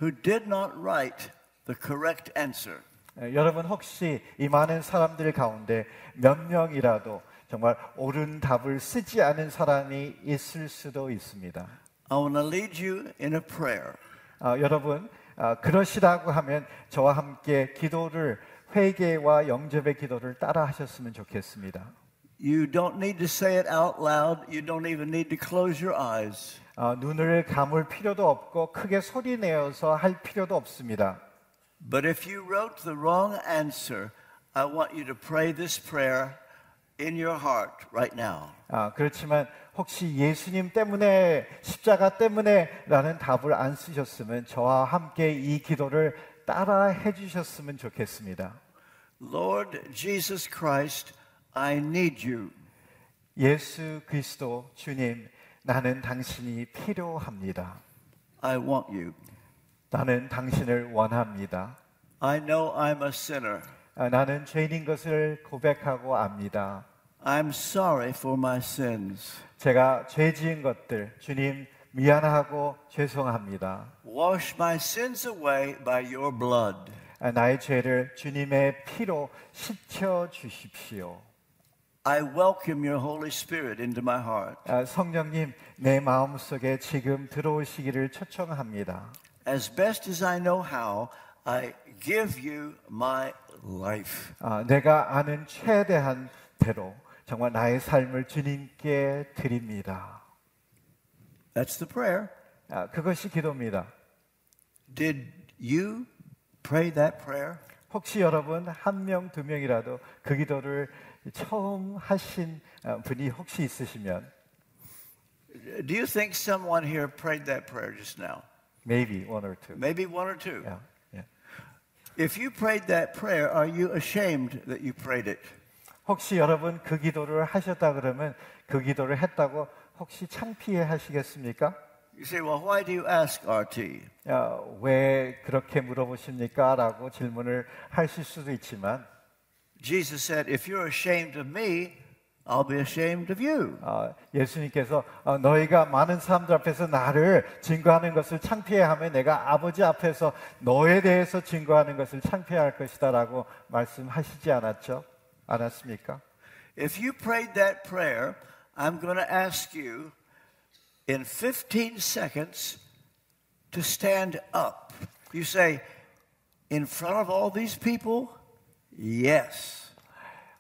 who did not write the correct answer. 에, 여러분 혹시 이 많은 사람들 가운데 몇 명이라도 정말 옳은 답을 쓰지 않은 사람이 있을 수도 있습니다. I want to lead you in a prayer. 아, 여러분 아, 그러시다고 하면 저와 함께 기도를 회개와 영접의 기도를 따라 하셨으면 좋겠습니다. You don't need to say it out loud. You don't even need to close your eyes. 아, 눈을 감을 필요도 없고 크게 소리 내어서 할 필요도 없습니다. But if you wrote the wrong answer, I want you to pray this prayer in your heart right now. 아, 그렇지만 혹시 예수님 때문에 십자가 때문에라는 답을 안 쓰셨으면 저와 함께 이 기도를 따라 해 주셨으면 좋겠습니다. Lord Jesus Christ, I need you. 예수 그리스도 주님, 나는 당신이 필요합니다. I want you. 나는 당신을 원합니다. I know I'm a sinner. 아, 나는 죄인인 것을 고백하고 압니다. I'm sorry for my sins. 제가 죄 지은 것들, 주님 미안하고 죄송합니다. Wash my sins away by your blood. 아, 나의 죄를 주님의 피로 씻혀 주십시오. I welcome your Holy Spirit into my heart. 아, 성령님, 내 마음 속에 지금 들어오시기를 초청합니다. As best as I know how, I give you my life. 아, 내가 아는 최대한 대로 정말 나의 삶을 주님께 드립니다. That's the prayer. 아, 그것이 기도입니다. Did you pray that prayer? 혹시 여러분 한 명, 두 명이라도 그 기도를 처음 하신 어, 분이 혹시 있으시면 Do you think someone here prayed that prayer just now? maybe one or two. Maybe one or two. Yeah, yeah. If you prayed that prayer, are you ashamed that you prayed it? 혹시 여러분 그 기도를 하셨다 그러면 그 기도를 했다고 혹시 창피해 하시겠습니까? You say, well, why do you ask RT? 야, 왜 그렇게 물어보십니까? 라고 질문을 하실 수도 있지만 Jesus said, if you're ashamed of me, I'll be ashamed of you. 어, 예수님께서 어, 너희가 많은 사람들 앞에서 나를 증거하는 것을 창피해하면 내가 아버지 앞에서 너에 대해서 증거하는 것을 창피할 것이다라고 말씀하시지 않았죠? 않았습니까? If you prayed that prayer, I'm going to ask you in 15 seconds to stand up. You say, in front of all these people? Yes.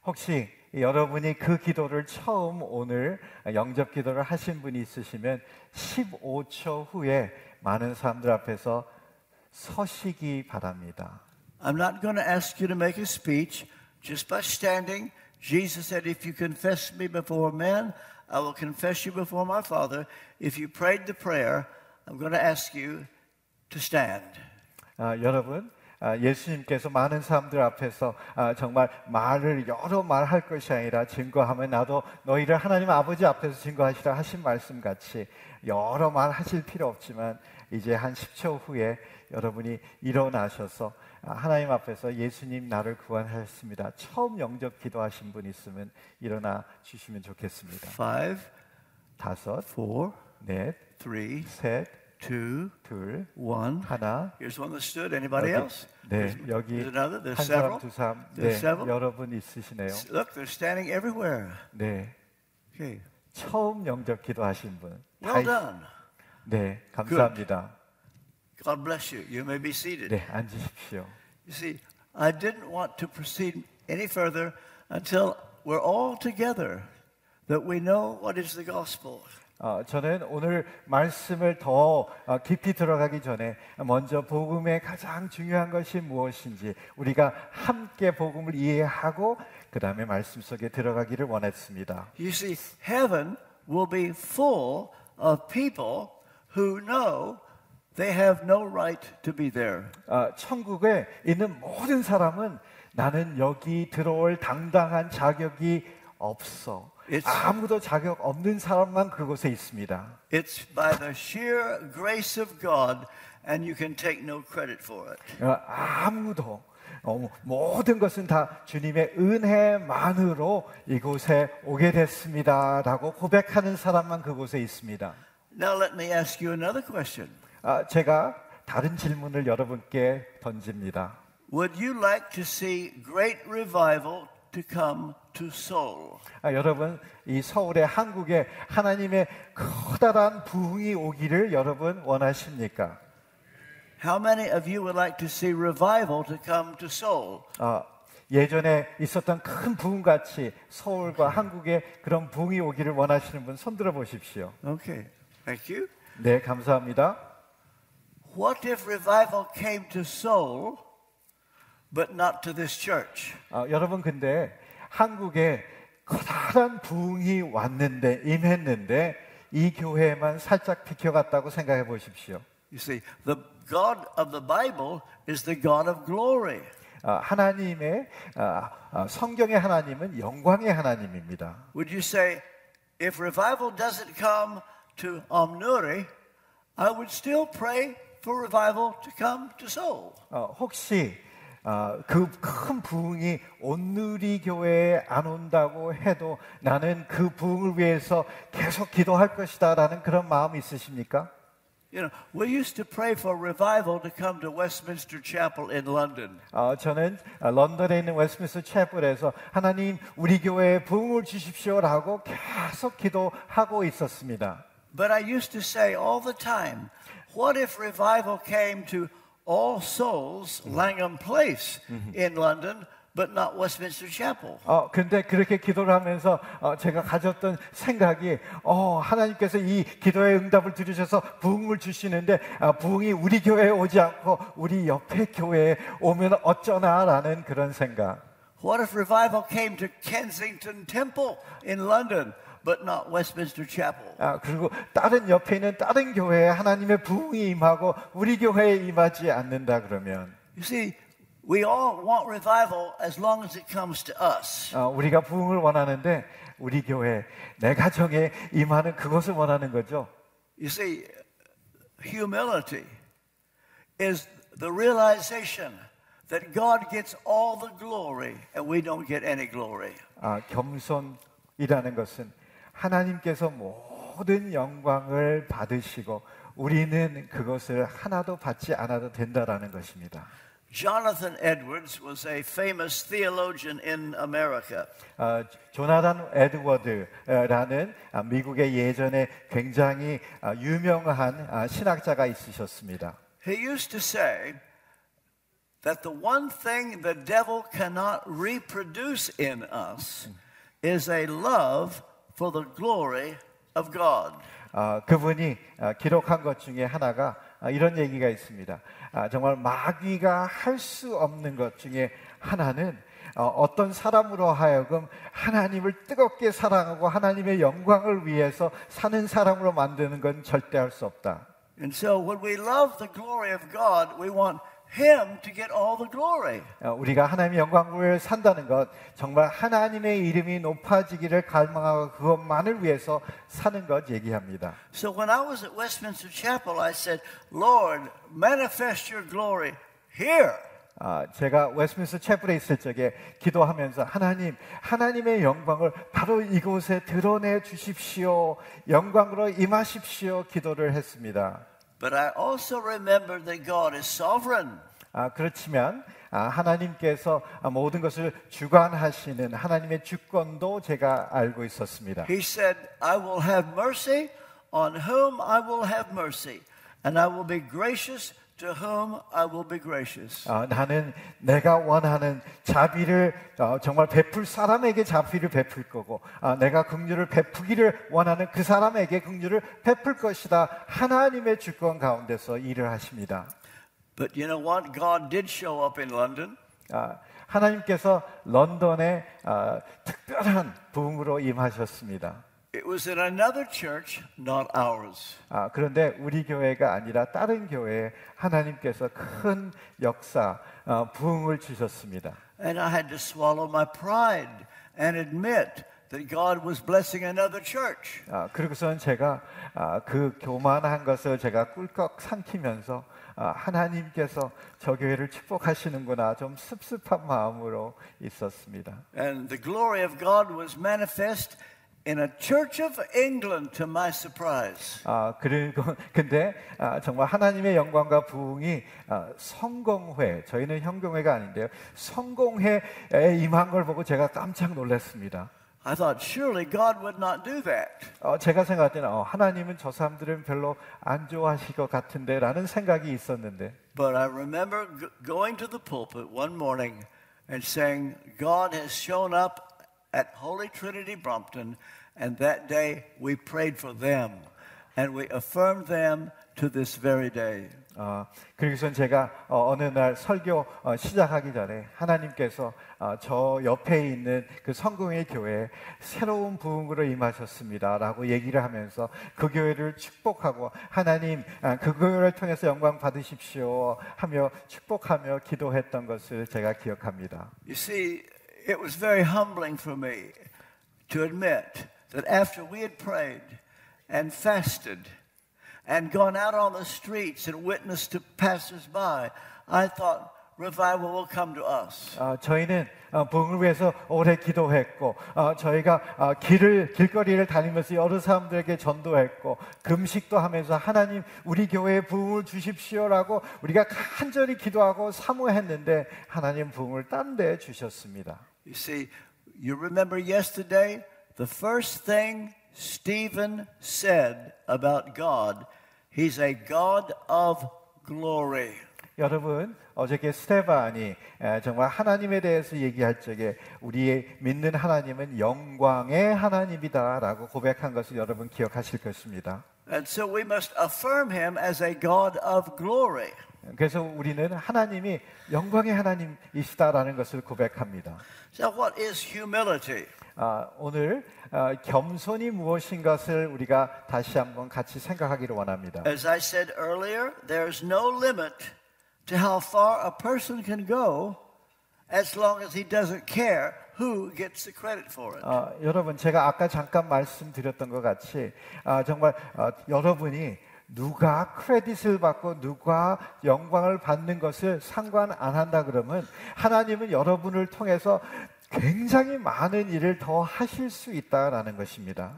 혹시 여러분이 그 기도를 처음 오늘 영접 기도를 하신 분이 있으시면 15초 후에 많은 사람들 앞에서 서시기 바랍니다. I'm not going to ask you to make a speech just by standing. Jesus said, If you confess me before men, I will confess you before my Father. If you prayed the prayer, I'm going to ask you to stand. 아, 여러분, 아, 예수님께서 많은 사람들 앞에서 아, 정말 말을 여러 말 할 것이 아니라 증거하면 나도 너희를 하나님 아버지 앞에서 증거하시라 하신 말씀 같이 여러 말 하실 필요 없지만 이제 한 10초 후에 여러분이 일어나셔서 아, 하나님 앞에서 예수님 나를 구원하셨습니다. 처음 영접 기도하신 분 있으면 일어나 주시면 좋겠습니다. Five, 다섯, four, 넷, three, 셋, two, 둘, one. 하나. Here's one that stood. Anybody 여기, else? 네, There's, 여기 there's another. There's 한 several. 사람, 두 사람, 네, There's several. 여러분 있으시네요. Look, they're standing everywhere. 네, Okay. 처음 영접 기도하신 분. 다 Well 있- done. 네, 감사합니다. God bless you. You may be seated. 네, 앉으십시오. You see, I didn't want to proceed any further until we're all together, that we know what is the gospel. 어, 저는 오늘 말씀을 더 어, 깊이 들어가기 전에 먼저 복음의 가장 중요한 것이 무엇인지 우리가 함께 복음을 이해하고 그 다음에 말씀 속에 들어가기를 원했습니다. You see, heaven will be full of people who know they have no right to be there. 어, 천국에 있는 모든 사람은 나는 여기 들어올 당당한 자격이 없어. It's- 아무도 자격 없는 사람만 그곳에 있습니다. It's by the sheer grace of God, and you can take no credit for it. 어, 아무도 어, 모든 것은 다 주님의 은혜만으로 이곳에 오게 됐습니다라고 고백하는 사람만 그곳에 있습니다. Now, let me ask you another question. 아, 제가 다른 질문을 여러분께 던집니다. Would you like to see great revival to come to Seoul? 아, 여러분, 이 서울의 한국에 하나님의 커다란 부흥이 오기를 여러분 원하십니까? How many of you would like to see revival to come to Seoul? 아, 예전에 있었던 큰 부흥 같이 서울과 한국에 그런 부흥이 오기를 원하시는 분 손들어 보십시오. Okay, thank you. 네, 감사합니다. What if revival came to Seoul, but not to this church? 아, 여러분 근데 한국에 커다란 부흥이 왔는데 임했는데 이 교회만 살짝 비켜갔다고 생각해 보십시오. You see, the God of the Bible is the God of glory. 아, 하나님의 아, 아, 성경의 하나님은 영광의 하나님입니다. Would you say, if revival doesn't come to Omnuri, I would still pray for revival to come to Seoul? 어, 혹시 그큰 부흥이 온누리 교회에 안 온다고 해도 나는 그 부흥을 위해서 계속 기도할 것이다라는 그런 마음이 있으십니까? You know, we used to pray for revival to come to Westminster Chapel in London. 어, 저는 어, 런던에 있는 웨스트민스터 채플에서 하나님 우리 교회에 부흥을 주십시오라고 계속 기도하고 있었습니다. But I used to say all the time, what if revival came to All Souls, Langham Place in London, but not Westminster Chapel? 어, 근데 그렇게 기도를 하면서 어, 제가 가졌던 생각이 어, 하나님께서 이 기도의 응답을 들으셔서 부흥을 주시는데 아, 부흥이 우리 교회에 오지 않고 우리 옆에 교회에 오면 어쩌나라는 그런 생각. What if revival came to Kensington Temple in London, but not Westminster Chapel? 아, 그리고 다른 옆에 있는 다른 교회에 하나님의 부흥이 임하고 우리 교회에 임하지 않는다 그러면 You see, we all want revival as long as it comes to us. 어, 우리가 부흥을 원하는데 우리 교회 내 가정에 임하는 그것을 원하는 거죠. You see, humility is the realization that God gets all the glory and we don't get any glory. 아, 겸손이라는 것은 하나님께서 모든 영광을 받으시고 우리는 그것을 하나도 받지 않아도 된다라는 것입니다. Jonathan Edwards was a famous theologian in America. 어, 조나단 에드워드라는 아, 미국의 예전에 굉장히 아, 유명한 아, 신학자가 있으셨습니다. He used to say that the one thing the devil cannot reproduce in us is a love for the glory of God. 어, 그분이 어, 기록한 것 중에 하나가 아, 이런 얘기가 있습니다. 아, 정말 마귀가 할 수 없는 것 중에 하나는 어, 떤 사람으로 하여금 하나님을 뜨겁게 사랑하고 하나님의 영광을 위해서 사는 사람으로 만드는 건 절대 할 수 없다. And so when we love the glory of God, we want Him to get all the glory. 어, 우리가 하나님의 영광을 산다는 것 정말 하나님의 이름이 높아지기를 갈망하고 그것만을 위해서 사는 것 얘기합니다. So when I was at Westminster Chapel, I said, Lord, manifest your glory here. 아, 제가 웨스민스터 채플에 있을 적에 기도하면서 하나님, 하나님의 영광을 바로 이곳에 드러내 주십시오. 영광으로 임하십시오. 기도를 했습니다. But I also remember that God is sovereign. 아, 그렇지만 아, 하나님께서 모든 것을 주관하시는 하나님의 주권도 제가 알고 있었습니다. He said, I will have mercy on whom I will have mercy, and I will be gracious to whom I will be gracious. 어, 나는 내가 원하는 자비를 어, 정말 베풀 사람에게 자비를 베풀 거고 어, 내가 긍휼을 베푸기를 원하는 그 사람에게 긍휼을 베풀 것이다. 하나님의 주권 가운데서 일을 하십니다. But you know what? God did show up in London. 아, 하나님께서 런던에 아, 특별한 부흥으로 임하셨습니다. It was in another church, not ours. 아, 그런데 우리 교회가 아니라 다른 교회에 하나님께서 큰 역사, 어, 부흥을 주셨습니다. And I had to swallow my pride and admit that God was blessing another church. 아, 그리고선 제가 아, 그 교만한 것을 제가 꿀꺽 삼키면서 아, 하나님께서 저 교회를 축복하시는구나 좀 습습한 마음으로 있었습니다. And the glory of God was manifest in a Church of England to my surprise. 아 그리고 근데 아, 정말 하나님의 영광과 부흥이 아, 성공회 저희는 형경회가 아닌데요 성공회에 임한 걸 보고 제가 깜짝 놀랐습니다. I thought surely God would not do that. 어, 제가 생각할 때는 어, 하나님은 저 사람들은 별로 안 좋아하실 것 같은데라는 생각이 있었는데 But I remember going to the pulpit one morning and saying, God has shown up at Holy Trinity Brompton, and that day we prayed for them and we affirmed them to this very day. 어, 그리고선 제가 어, 어느 날 설교 어, 시작하기 전에 하나님께서 어, 저 옆에 있는 그 성공의 교회에 새로운 부흥으로 임하셨습니다라고 얘기를 하면서 그 교회를 축복하고 하나님 아, 그 교회를 통해서 영광 받으십시오 하며 축복하며 기도했던 것을 제가 기억합니다. You see, it was very humbling for me to admit that after we had prayed and fasted and gone out on the streets and witnessed to passersby, I thought revival will come to us. 어, 저희는 어, 부흥을 위해서 오래 기도했고 어, 저희가 어, 길을 길거리를 다니면서 여러 사람들에게 전도했고 금식도 하면서 하나님 우리 교회에 부흥을 주십시오라고 우리가 간절히 기도하고 사모했는데 하나님 부흥을 딴 데 주셨습니다. You see, you remember yesterday, the first thing Stephen said about God, he's a God of glory. 여러분 어저께 스테반이 에, 정말 하나님에 대해서 얘기할 적에 우리의 믿는 하나님은 영광의 하나님이다라고 고백한 것을 여러분 기억하실 것입니다. And so we must affirm him as a God of glory. 그래서 우리는 하나님이 영광의 하나님이시다라는 것을 고백합니다. So, what is humility? 아, 오늘 아, 겸손이 무엇인 것을 우리가 다시 한번 같이 생각하기를 원합니다. As I said earlier, there's no limit to how far a person can go as long as he doesn't care who gets the credit for it. 아, 여러분 제가 아까 잠깐 말씀드렸던 것 같이 아, 정말 아, 여러분이 누가 크레딧을 받고 누가 영광을 받는 것을 상관 안 한다 그러면 하나님은 여러분을 통해서 굉장히 많은 일을 더 하실 수 있다라는 것입니다.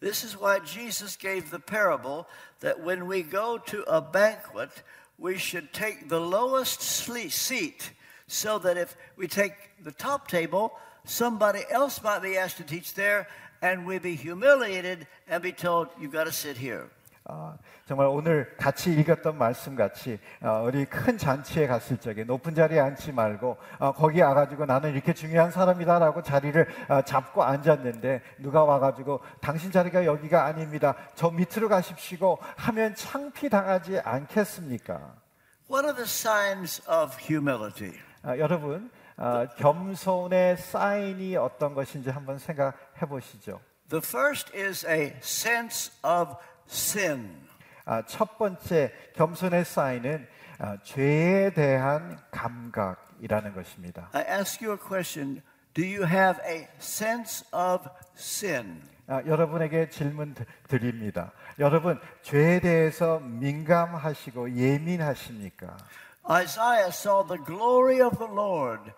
This is why Jesus gave the parable that when we go to a banquet, we should take the lowest sle- seat so that if we take the top table, somebody else might be asked to teach there, and we'd be humiliated and be told, you've got to sit here. 아, 정말 오늘 같이 읽었던 말씀 같이 어, 우리 큰 잔치에 갔을 적에 높은 자리에 앉지 말고 어, 거기 와가지고 나는 이렇게 중요한 사람이다라고 자리를 어, 잡고 앉았는데 누가 와가지고 당신 자리가 여기가 아닙니다. 저 밑으로 가십시오 하면 창피 당하지 않겠습니까? What are the signs of humility? 아, 여러분 아, 겸손의 사인이 어떤 것인지 한번 생각해 보시죠. The first is a sense of sin. 아, 첫 번째 겸손의 사인은 아, 죄에 대한 감각이라는 것입니다. I ask you a question Do you have a sense of sin? 아, 여러분에게 질문 드- 드립니다. 여러분 죄에 대해서 민감하시고 예민하십니까? Isaiah saw the glory of the Lord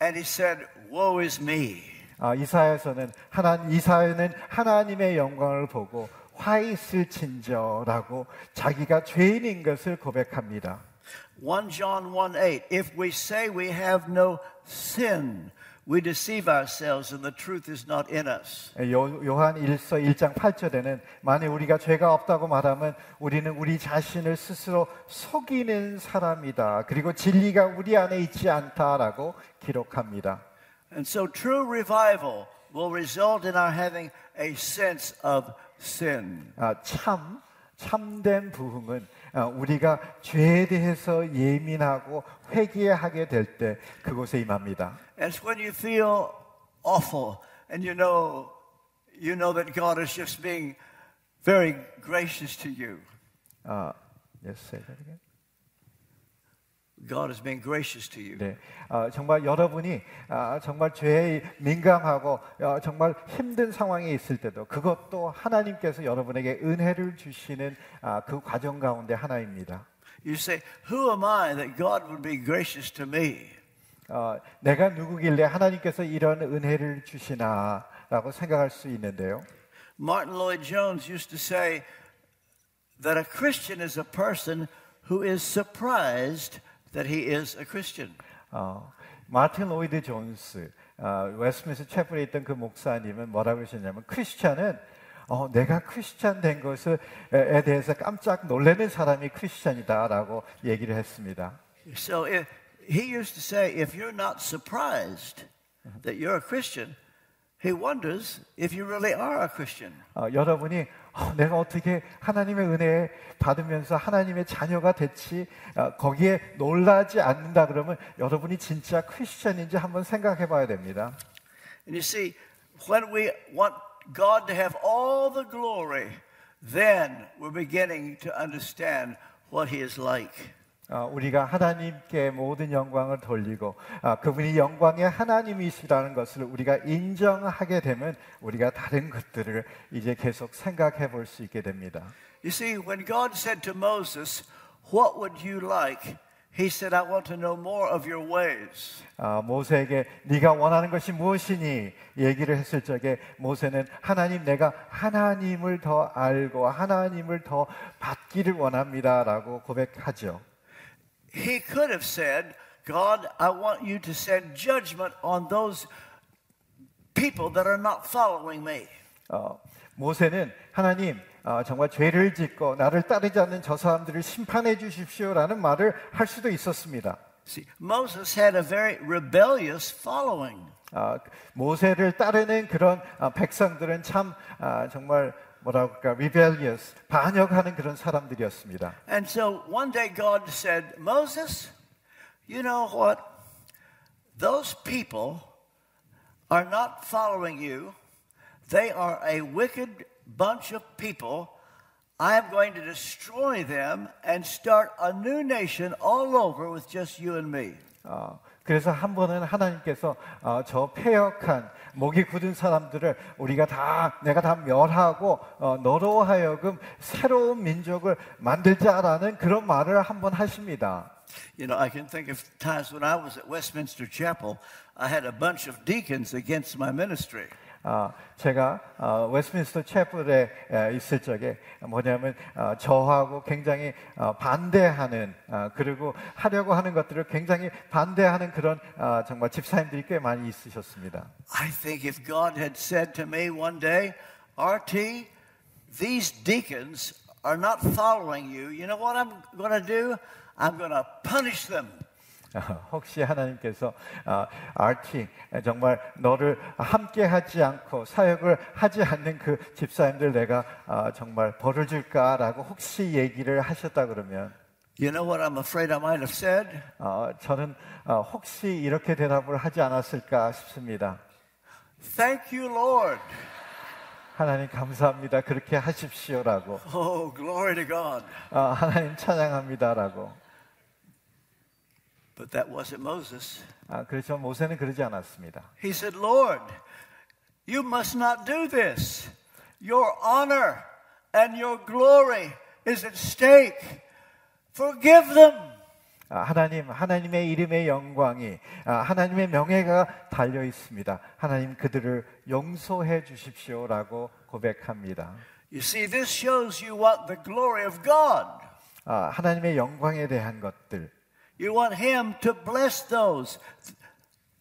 and he said, Woe is me. 아, 이사야서는 하나 이사야는 하나님의 영광을 보고 화 있을진저라고 자기가 죄인인 것을 고백합니다. 1 John 1 8 If we say we have no sin, we deceive ourselves and the truth is not in us. 요, 요한 1서 1장 8절에는 만약 우리가 죄가 없다고 말하면 우리는 우리 자신을 스스로 속이는 사람이다. 그리고 진리가 우리 안에 있지 않다라고 기록합니다. And so true revival will result in our having a sense of sin. 아, 참 참된 부흥은 아, 우리가 죄에 대해서 예민하고 회개하게 될 때 그곳에 임합니다. It's when you feel awful and you know you know that God is just being very gracious to you. 아, yes, say that again. God is being gracious to you. 네, 아, 정말 여러분이 아, 정말 죄에 민감하고 어, 정말 힘든 상황에 있을 때도 그것도 하나님께서 여러분에게 은혜를 주시는 아, 그 과정 가운데 하나입니다. You say, Who am I that God would be gracious to me? 어, 내가 누구길래 하나님께서 이런 은혜를 주시나라고 생각할 수 있는데요. Martin Lloyd Jones used to say that a Christian is a person who is surprised that he is a Christian. 어, 마틴 로이드 존스 어, 웨스트민스 채플에 있던 그 목사님은 뭐라고 하셨냐면 크리스찬은 어, 내가 크리스찬 된 것에 대해서 깜짝 놀라는 사람이 크리스찬이다라고 얘기를 했습니다. So if, he used to say, if you're not surprised that you're a Christian, he wonders if you really are a Christian. 어, 여러분이 어, 내가 어떻게 하나님의 은혜 받으면서 하나님의 자녀가 됐지 어, 거기에 놀라지 않는다 그러면 여러분이 진짜 크리스찬인지 한번 생각해 봐야 됩니다. And you see, when we want God to have all the glory, then we're beginning to understand what he is like. 어, 우리가 하나님께 모든 영광을 돌리고 어, 그분이 영광의 하나님이시라는 것을 우리가 인정하게 되면 우리가 다른 것들을 이제 계속 생각해 볼 수 있게 됩니다. You see, when God said to Moses, What would you like? He said, I want to know more of your ways. 아, 모세에게 네가 원하는 것이 무엇이니 얘기를 했을 적에 모세는 하나님 내가 하나님을 더 알고 하나님을 더 받기를 원합니다라고 고백하죠. He could have said, God, I want you to send judgment on those people that are not following me. 어, 모세는 하나님 어, 정말 죄를 짓고 나를 따르지 않는 저 사람들을 심판해 주십시오라는 말을 할 수도 있었습니다. See, Moses had a very rebellious following. 아, 모세를 따르는 그런 아, 백성들은 참 아, 정말 뭐라고 할까 rebellious 반역하는 그런 사람들이었습니다. And so one day God said, Moses, you know what? Those people are not following you. They are a wicked bunch of people. I am going to destroy them and start a new nation all over with just you and me. 어, 그래서 한 번은 하나님께서 어, 저 폐역한 목이 굳은 사람들을 우리가 다 내가 다 멸하고 어, 너로 하여금 새로운 민족을 만들자라는 그런 말을 한 번 하십니다. You know, I can think of times when I was at Westminster Chapel, I had a bunch of deacons against my ministry. 어, 제가 어, 웨스트민스터 채플에 에, 있을 적에 뭐냐면 어, 저하고 굉장히 어, 반대하는 어, 그리고 하려고 하는 것들을 굉장히 반대하는 그런 어, 정말 집사님들이 꽤 많이 있으셨습니다. I think if God had said to me one day, RT, these deacons are not following you, you know what I'm going to do? I'm going to punish them. 혹시 하나님께서 어, RT 정말 너를 함께 하지 않고 사역을 하지 않는 그 집사님들 내가 어, 정말 벌을 줄까라고 혹시 얘기를 하셨다 그러면 You know what I'm afraid I might have said? 어, 저는 어, 혹시 이렇게 대답을 하지 않았을까 싶습니다. Thank you, Lord. 하나님 감사합니다. 그렇게 하십시오라고 Oh, glory to God. 어, 하나님 찬양합니다라고. But that wasn't Moses. 아, 그렇죠. 모세는 그러지 않았습니다. He said, Lord, you must not do this. Your honor and your glory is at stake. Forgive them. 아, 하나님, 하나님의 이름의 영광이, 아, 하나님의 명예가 달려 있습니다. 하나님 그들을 용서해 주십시오라고 고백합니다. You see, this shows you what the glory of God. 아, 하나님의 영광에 대한 것들, You want Him to bless those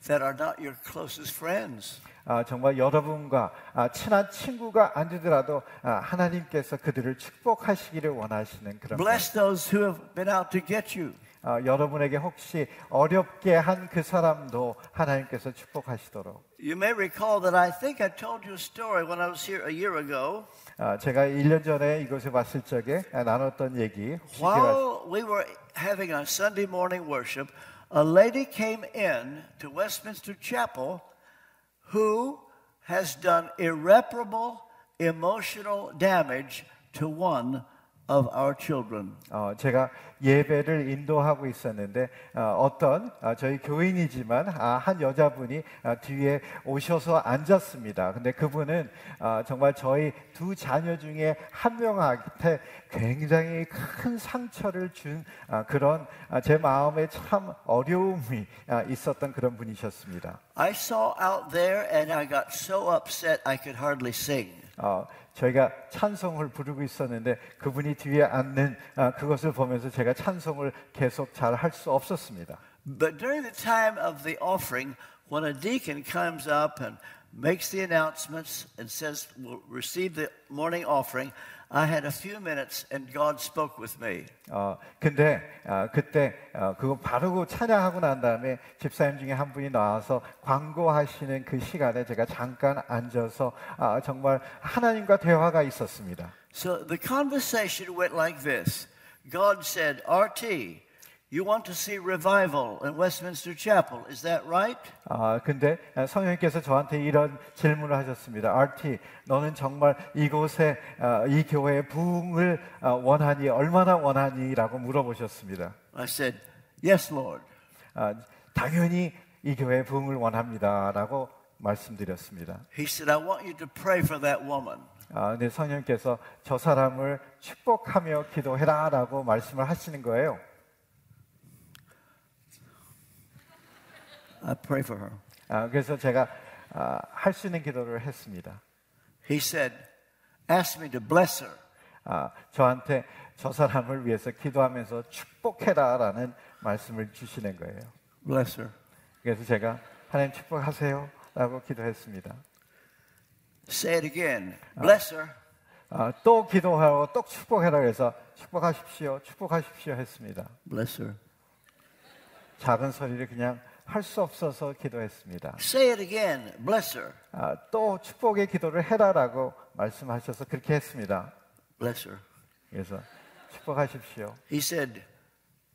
that are not your closest friends. 아, 정말 여러분과 아, 친한 친구가 아니더라도 아, 하나님께서 그들을 축복하시기를 원하시는 그런 Bless those who have been out to get you. 아, 여러분에게 혹시 어렵게 한 그 사람도 하나님께서 축복하시도록 You may recall that I think I told you a story when I was here a year ago. 아, 제가 1년 전에 이곳에 왔을 적에 아, 나눴던 얘기 혹시 기억하- While we were having our Sunday morning worship, a lady came in to Westminster Chapel who has done irreparable emotional damage to one of our children. 어, 제가 예배를 인도하고 있었는데 어, 떤 저희 교인이지만 아, 한 여자분이 아, 뒤에 오셔서 앉았습니다. 근데 그분은 아, 정말 저희 두 자녀 중에 한 명한테 굉장히 큰 상처를 준 아, 그런 아, 제 마음에 참 어려움이 아, 있었던 그런 분이셨습니다. I saw out there and I got so upset I could hardly sing. 어, 저희가 찬송을 부르고 있었는데 그분이 뒤에 앉는 아, 그것을 보면서 제가 찬송을 계속 잘 할 수 없었습니다. But during the time of the offering, when a deacon comes up and makes the announcements and says, We'll receive the morning offering, I had a few minutes and God spoke with me. 어, 근데 아, 그때 어, 그거 바르고 찬양하고 난 다음에 집사님 중에 한 분이 나와서 광고하시는 그 시간에 제가 잠깐 앉아서 아, 정말 하나님과 대화가 있었습니다. So the conversation went like this God said, RT, you want to see revival in Westminster Chapel, is that right? 아, 근데 성령님께서 저한테 이런 질문을 하셨습니다. RT, 너는 정말 이곳에 아, 이 교회의 부흥을 아, 원하니 얼마나 원하니라고 물어보셨습니다. I said, Yes, Lord. 아, 당연히 이 교회의 부흥을 원합니다라고 말씀드렸습니다. He said, I want you to pray for that woman. 아, 근데 성령께서 저 사람을 축복하며 기도해라라고 말씀을 하시는 거예요. I pray for her. 아, 그래서 제가 아, 할수 있는 기도를 했습니다. He said, Ask me to bless her. 아, 저한테 저 사람을 위해서 기도하면서 축복해라라는 말씀을 주시는 거예요. Bless her. 그래서 제가 하나님 축복하세요라고 기도했습니다. Say it again. Bless her. 아, 또 기도하고 또 축복해라 그래서 축복하십시오, 축복하십시오 했습니다. Bless her. 작은 소리를 그냥 할 수 없어서 기도했습니다. Say it again. Bless her. 아, 또 축복의 기도를 해라라고 말씀하셔서 그렇게 했습니다. Bless her. 그래서 축복하십시오. He said,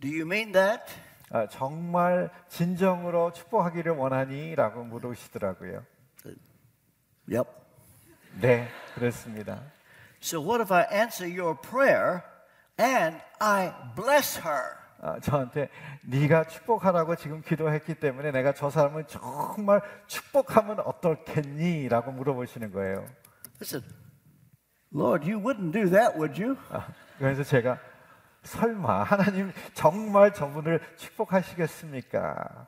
Do you mean that? 아, 정말 진정으로 축복하기를 원하니?라고 물으시더라고요. Yep. 네, 그렇습니다. So what if I answer your prayer and I bless her? 아, 저한테 네가 축복하라고 지금 기도했기 때문에 내가 저 사람을 정말 축복하면 어떻겠니?라고 물어보시는 거예요. Said, Lord, you wouldn't do that, would you? 아, 그래서 제가 설마 하나님 정말 저분을 축복하시겠습니까?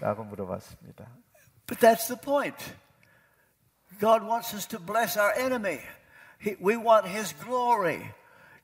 라고 물어봤습니다. But that's the point. God wants us to bless our enemy. He, we want His glory.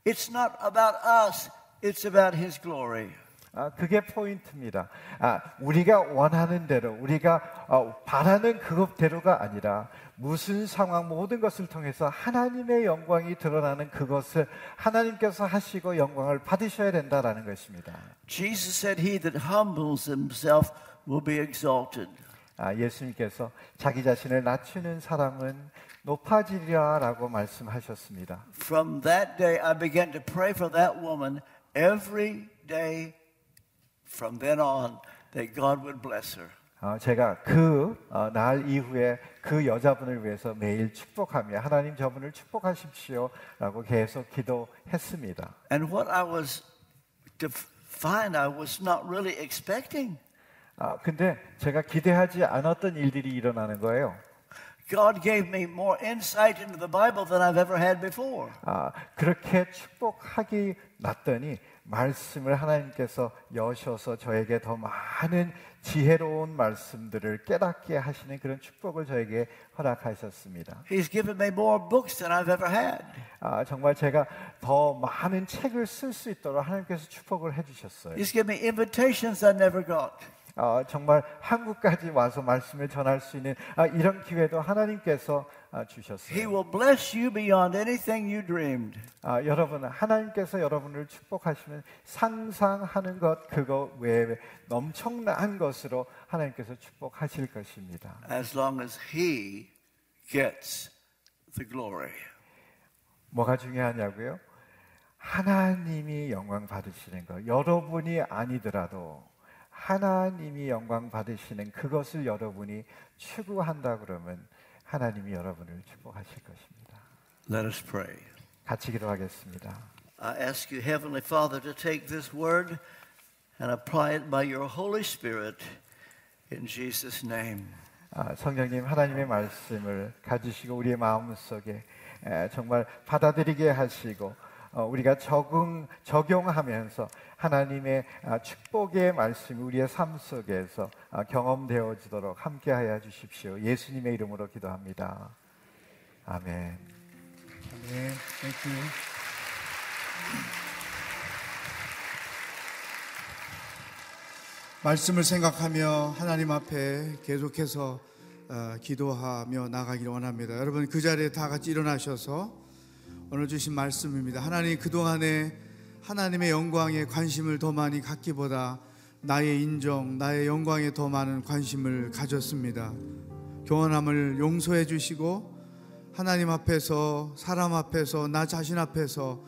It's not about us, it's about His glory. 아, 그게 포인트입니다. 아, 우리가 원하는 대로, 우리가 어, 바라는 그것대로가 아니라 무슨 상황, 모든 것을 통해서 하나님의 영광이 드러나는 그것을 하나님께서 하시고 영광을 받으셔야 된다라는 것입니다. Jesus said, He that humbles himself will be exalted. 아, 예수님께서 자기 자신을 낮추는 사람은 높아지리라라고 말씀하셨습니다. From that day, I began to pray for that woman every day from then on that God would bless her. 어, 제가 그날 이후에 그 여자분을 위해서 매일 축복하며 하나님 저분을 축복하십시오라고 계속 기도했습니다. And what I was to find, I was not really expecting. 아, 근데 제가 기대하지 않았던 일들이 일어나는 거예요. God gave me more insight into the Bible than I've ever had before. 아, 그렇게 축복하기 났더니 말씀을 하나님께서 여셔서 저에게 더 많은 지혜로운 말씀들을 깨닫게 하시는 그런 축복을 저에게 허락하셨습니다. He's given me more books than I've ever had. 아, 정말 제가 더 많은 책을 쓸 수 있도록 하나님께서 축복을 해 주셨어요. He's given me invitations I never got. 아, 정말 한국까지 와서 말씀을 전할 수 있는 아, 이런 기회도 하나님께서 아, He 주셨어요. will bless you beyond anything you dreamed. 아, 여러분 하나님께서 여러분을 축복하시면 상상하는 것 그거 외에 엄청난 것으로 하나님께서 축복하실 것입니다. as long as He gets the glory. 뭐가 중요하냐고요? 하나님이 영광 받으시는 것. 여러분이 아니더라도 하나님이 영광 받으시는 그것을 여러분이 추구한다 그러면 하나님이 여러분을 축복하실 것입니다. Let us pray. 같이 기도하겠습니다. I ask you, Heavenly Father, to take this word and apply it by your Holy Spirit in Jesus' name. 아, 성령님 하나님의 말씀을 가지시고 우리의 마음 속에 에, 정말 받아들이게 하시고 어, 우리가 적응 적용하면서 하나님의 아, 축복의 말씀이 우리의 삶 속에서 아, 경험되어지도록 함께하여 주십시오. 예수님의 이름으로 기도합니다. 아멘. 네, thank you. 말씀을 생각하며 하나님 앞에 계속해서 어, 기도하며 나가기를 원합니다. 여러분 그 자리에 다 같이 일어나셔서 오늘 주신 말씀입니다. 하나님 그동안에 하나님의 영광에 관심을 더 많이 갖기보다 나의 인정, 나의 영광에 더 많은 관심을 가졌습니다. 교원함을 용서해 주시고 하나님 앞에서 사람 앞에서 나 자신 앞에서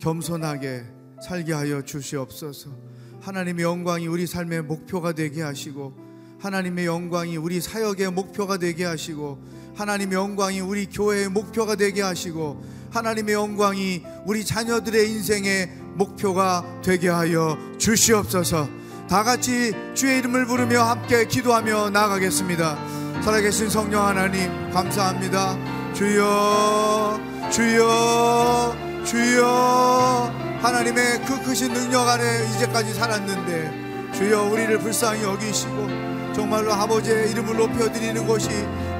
겸손하게 살게 하여 주시옵소서. 하나님의 영광이 우리 삶의 목표가 되게 하시고 하나님의 영광이 우리 사역의 목표가 되게 하시고 하나님의 영광이 우리 교회의 목표가 되게 하시고 하나님의 영광이 우리 자녀들의 인생의 목표가 되게 하여 주시옵소서. 다 같이 주의 이름을 부르며 함께 기도하며 나가겠습니다. 살아계신 성령 하나님 감사합니다. 주여 주여 주여 하나님의 그 크신 능력 안에 이제까지 살았는데 주여 우리를 불쌍히 여기시고 정말로 아버지의 이름을 높여드리는 것이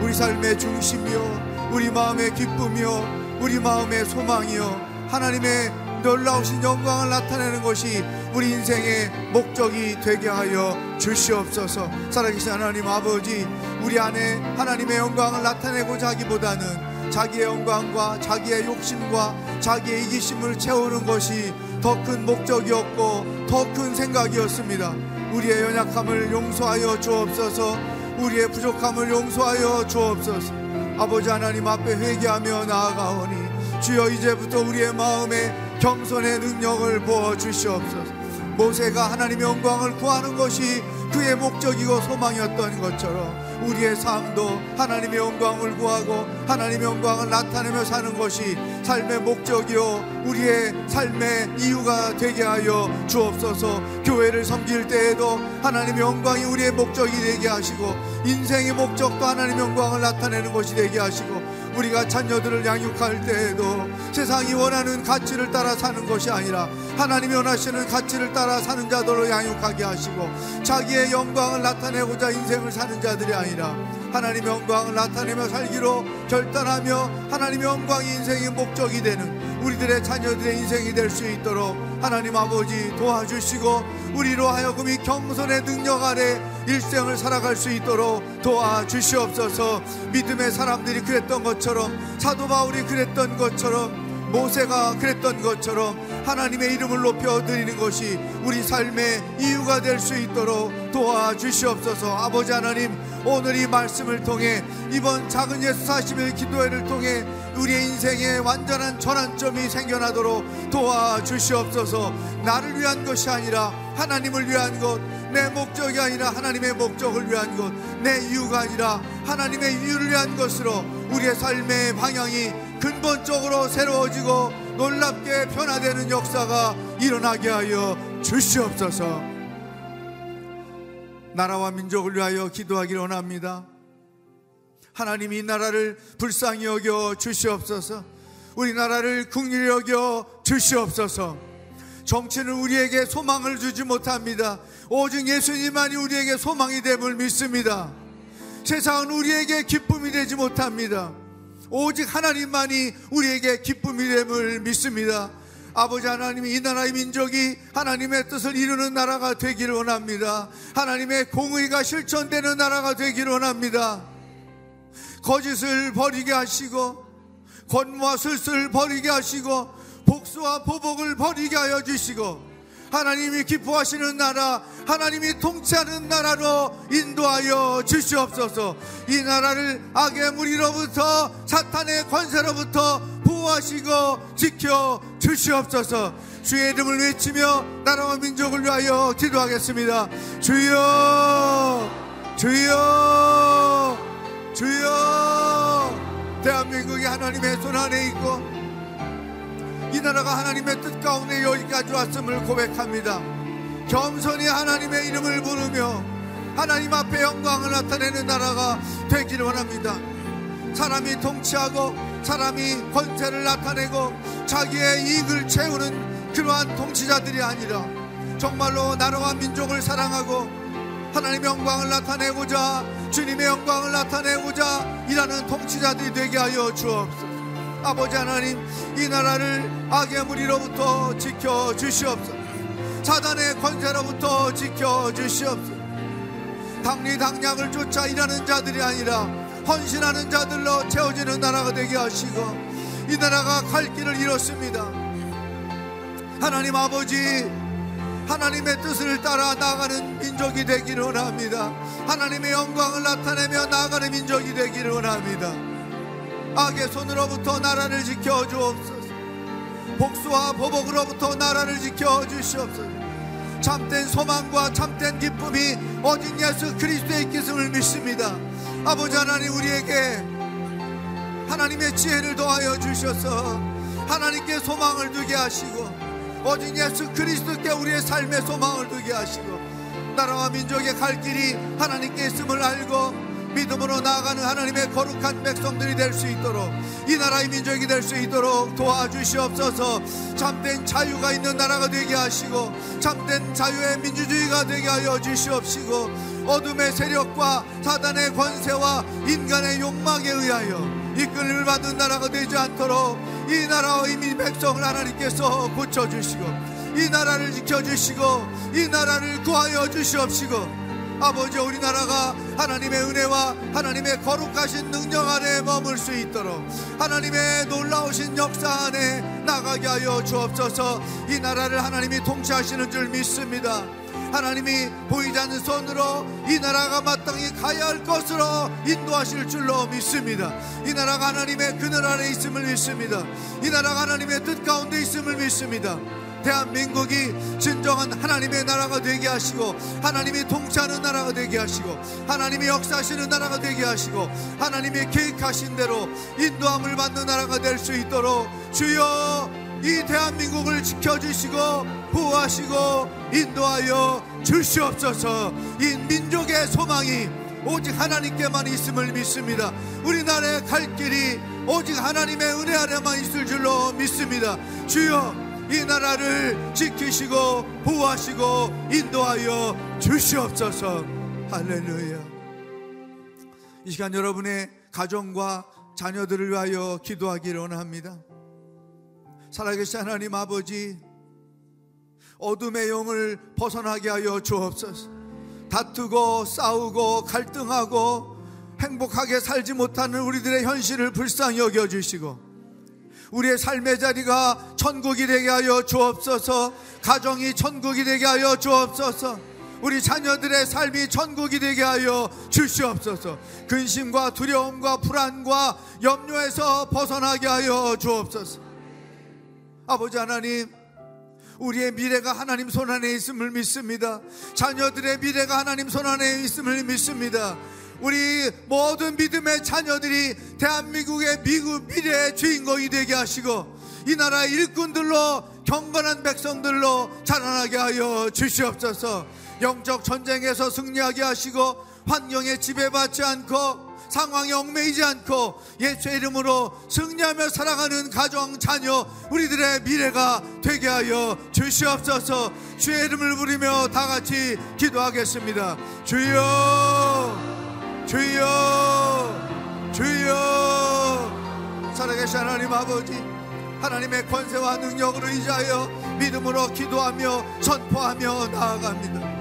우리 삶의 중심이요 우리 마음의 기쁨이요 우리 마음의 소망이요 하나님의 놀라우신 영광을 나타내는 것이 우리 인생의 목적이 되게 하여 주시옵소서 살아계신 하나님 아버지 우리 안에 하나님의 영광을 나타내고자 하기보다는 자기의 영광과 자기의 욕심과 자기의 이기심을 채우는 것이 더 큰 목적이었고 더 큰 생각이었습니다. 우리의 연약함을 용서하여 주옵소서. 우리의 부족함을 용서하여 주옵소서. 아버지 하나님 앞에 회개하며 나아가오니 주여 이제부터 우리의 마음에 겸손의 능력을 부어 주시옵소서. 모세가 하나님의 영광을 구하는 것이 그의 목적이고 소망이었던 것처럼 우리의 삶도 하나님의 영광을 구하고 하나님의 영광을 나타내며 사는 것이 삶의 목적이요 우리의 삶의 이유가 되게 하여 주옵소서. 교회를 섬길 때에도 하나님의 영광이 우리의 목적이 되게 하시고 인생의 목적도 하나님의 영광을 나타내는 것이 되게 하시고 우리가 자녀들을 양육할 때에도 세상이 원하는 가치를 따라 사는 것이 아니라 하나님이 원하시는 가치를 따라 사는 자들로 양육하게 하시고 자기의 영광을 나타내고자 인생을 사는 자들이 아니라 하나님의 영광을 나타내며 살기로 결단하며 하나님의 영광이 인생의 목적이 되는 우리들의 자녀들의 인생이 될 수 있도록 하나님 아버지 도와주시고 우리로 하여금 이 경선의 능력 아래 일생을 살아갈 수 있도록 도와주시옵소서. 믿음의 사람들이 그랬던 것처럼 사도 바울이 그랬던 것처럼 모세가 그랬던 것처럼 하나님의 이름을 높여 드리는 것이 우리 삶의 이유가 될 수 있도록 도와주시옵소서. 아버지 하나님 오늘 이 말씀을 통해 이번 작은 예수 40일 기도회를 통해 우리의 인생에 완전한 전환점이 생겨나도록 도와주시옵소서. 나를 위한 것이 아니라 하나님을 위한 것 내 목적이 아니라 하나님의 목적을 위한 것, 내 이유가 아니라 하나님의 이유를 위한 것으로 우리의 삶의 방향이 근본적으로 새로워지고 놀랍게 변화되는 역사가 일어나게 하여 주시옵소서. 나라와 민족을 위하여 기도하기를 원합니다. 하나님 이 나라를 불쌍히 여겨 주시옵소서. 우리나라를 국리히 여겨 주시옵소서. 정치는 우리에게 소망을 주지 못합니다. 오직 예수님만이 우리에게 소망이 됨을 믿습니다. 세상은 우리에게 기쁨이 되지 못합니다. 오직 하나님만이 우리에게 기쁨이 됨을 믿습니다. 아버지 하나님이 이 나라의 민족이 하나님의 뜻을 이루는 나라가 되기를 원합니다. 하나님의 공의가 실천되는 나라가 되기를 원합니다. 거짓을 버리게 하시고 권무와 슬슬 버리게 하시고 복수와 보복을 버리게 하여 주시고 하나님이 기뻐하시는 나라, 하나님이 통치하는 나라로 인도하여 주시옵소서. 이 나라를 악의 무리로부터 사탄의 권세로부터 보호하시고 지켜 주시옵소서. 주의 이름을 외치며 나라와 민족을 위하여 기도하겠습니다. 주여, 주여, 주여. 대한민국이 하나님의 손 안에 있고 이 나라가 하나님의 뜻 가운데 여기까지 왔음을 고백합니다. 겸손히 하나님의 이름을 부르며 하나님 앞에 영광을 나타내는 나라가 되기를 원합니다. 사람이 통치하고 사람이 권세를 나타내고 자기의 이익을 채우는 그러한 통치자들이 아니라 정말로 나라와 민족을 사랑하고 하나님의 영광을 나타내고자 주님의 영광을 나타내고자 일하는 통치자들이 되게 하여 주옵소서. 아버지 하나님 이 나라를 악의 무리로부터 지켜 주시옵소서. 사단의 권세로부터 지켜 주시옵소서. 당리당략을 쫓아 일하는 자들이 아니라 헌신하는 자들로 채워지는 나라가 되게 하시고 이 나라가 갈 길을 잃었습니다. 하나님 아버지 하나님의 뜻을 따라 나가는 민족이 되기를 원합니다. 하나님의 영광을 나타내며 나가는 민족이 되기를 원합니다 악의 손으로부터 나라를 지켜 주옵소서. 복수와 보복으로부터 나라를 지켜 주시옵소서. 참된 소망과 참된 기쁨이 어진 예수 그리스도의 있음을 믿습니다. 아버지 하나님 우리에게 하나님의 지혜를 더하여 주셔서 하나님께 소망을 두게 하시고 어진 예수 그리스도께 우리의 삶의 소망을 두게 하시고 나라와 민족의 갈 길이 하나님께 있음을 알고 믿음으로 나아가는 하나님의 거룩한 백성들이 될 수 있도록 이 나라의 민족이 될 수 있도록 도와주시옵소서. 참된 자유가 있는 나라가 되게 하시고 참된 자유의 민주주의가 되게 하여 주시옵시고 어둠의 세력과 사단의 권세와 인간의 욕망에 의하여 이끌림을 받는 나라가 되지 않도록 이 나라와 이민 백성을 하나님께서 고쳐주시고 이 나라를 지켜주시고 이 나라를 구하여 주시옵시고 아버지 우리나라가 하나님의 은혜와 하나님의 거룩하신 능력 안에 머물 수 있도록 하나님의 놀라우신 역사 안에 나가게 하여 주옵소서 이 나라를 하나님이 통치하시는 줄 믿습니다 하나님이 보이지 않는 손으로 이 나라가 마땅히 가야 할 것으로 인도하실 줄로 믿습니다. 이 나라가 하나님의 그늘 아래 있음을 믿습니다. 이 나라가 하나님의 뜻 가운데 있음을 믿습니다. 대한민국이 진정한 하나님의 나라가 되게 하시고 하나님이 통치하는 나라가 되게 하시고 하나님이 역사하시는 나라가 되게 하시고 하나님이 계획하신 대로 인도함을 받는 나라가 될 수 있도록 주여 이 대한민국을 지켜주시고 보호하시고 인도하여 주시옵소서. 이 민족의 소망이 오직 하나님께만 있음을 믿습니다. 우리나라의 갈 길이 오직 하나님의 은혜 아래만 있을 줄로 믿습니다. 주여 이 나라를 지키시고 보호하시고 인도하여 주시옵소서 할렐루야 이 시간 여러분의 가정과 자녀들을 위하여 기도하기를 원합니다. 살아계신 하나님 아버지, 어둠의 영을 벗어나게 하여 주옵소서. 다투고 싸우고 갈등하고 행복하게 살지 못하는 우리들의 현실을 불쌍히 여겨 주시고 우리의 삶의 자리가 천국이 되게 하여 주옵소서. 가정이 천국이 되게 하여 주옵소서. 우리 자녀들의 삶이 천국이 되게 하여 주시옵소서. 근심과 두려움과 불안과 염려에서 벗어나게 하여 주옵소서. 아버지 하나님, 우리의 미래가 하나님 손 안에 있음을 믿습니다. 자녀들의 미래가 하나님 손 안에 있음을 믿습니다. 우리 모든 믿음의 자녀들이 대한민국의 미국 미래의 주인공이 되게 하시고 이 나라의 일꾼들로 경건한 백성들로 자라나게 하여 주시옵소서. 영적 전쟁에서 승리하게 하시고 환경에 지배받지 않고 상황에 얽매이지 않고 예수의 이름으로 승리하며 살아가는 가정 자녀 우리들의 미래가 되게 하여 주시옵소서. 주의 이름을 부리며 다 같이 기도하겠습니다. 주여 주여 주여. 살아계신 하나님 아버지 하나님의 권세와 능력으로 의지하여 믿음으로 기도하며 선포하며 나아갑니다.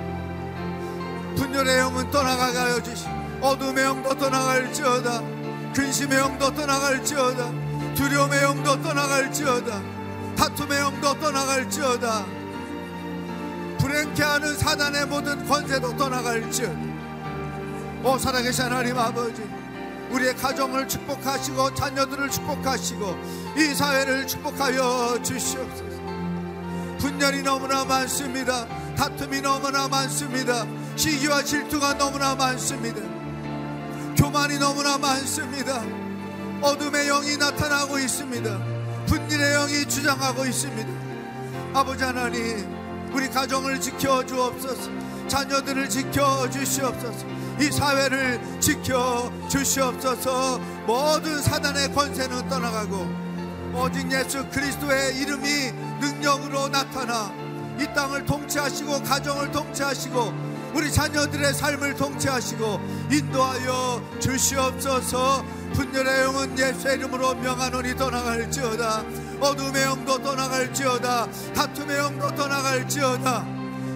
분열의 영은 떠나가게 하여 주시고 어둠의 영도 떠나갈지어다. 근심의 영도 떠나갈지어다. 두려움의 영도 떠나갈지어다. 다툼의 영도 떠나갈지어다. 불행케 하는 사단의 모든 권세도 떠나갈지어다 오 살아계신 하나님 아버지 우리의 가정을 축복하시고 자녀들을 축복하시고 이 사회를 축복하여 주시옵소서 분열이 너무나 많습니다 다툼이 너무나 많습니다 시기와 질투가 너무나 많습니다 교만이 너무나 많습니다. 어둠의 영이 나타나고 있습니다. 분일의 영이 주장하고 있습니다. 아버지 하나님, 우리 가정을 지켜 주옵소서. 자녀들을 지켜 주시옵소서. 이 사회를 지켜 주시옵소서. 모든 사단의 권세는 떠나가고 오직 예수 그리스도의 이름이 능력으로 나타나 이 땅을 통치하시고 가정을 통치하시고 우리 자녀들의 삶을 통치하시고 인도하여 주시옵소서. 분열의 영은 예수의 이름으로 명하노니 떠나갈지어다. 어둠의 영도 떠나갈지어다. 다툼의 영도 떠나갈지어다.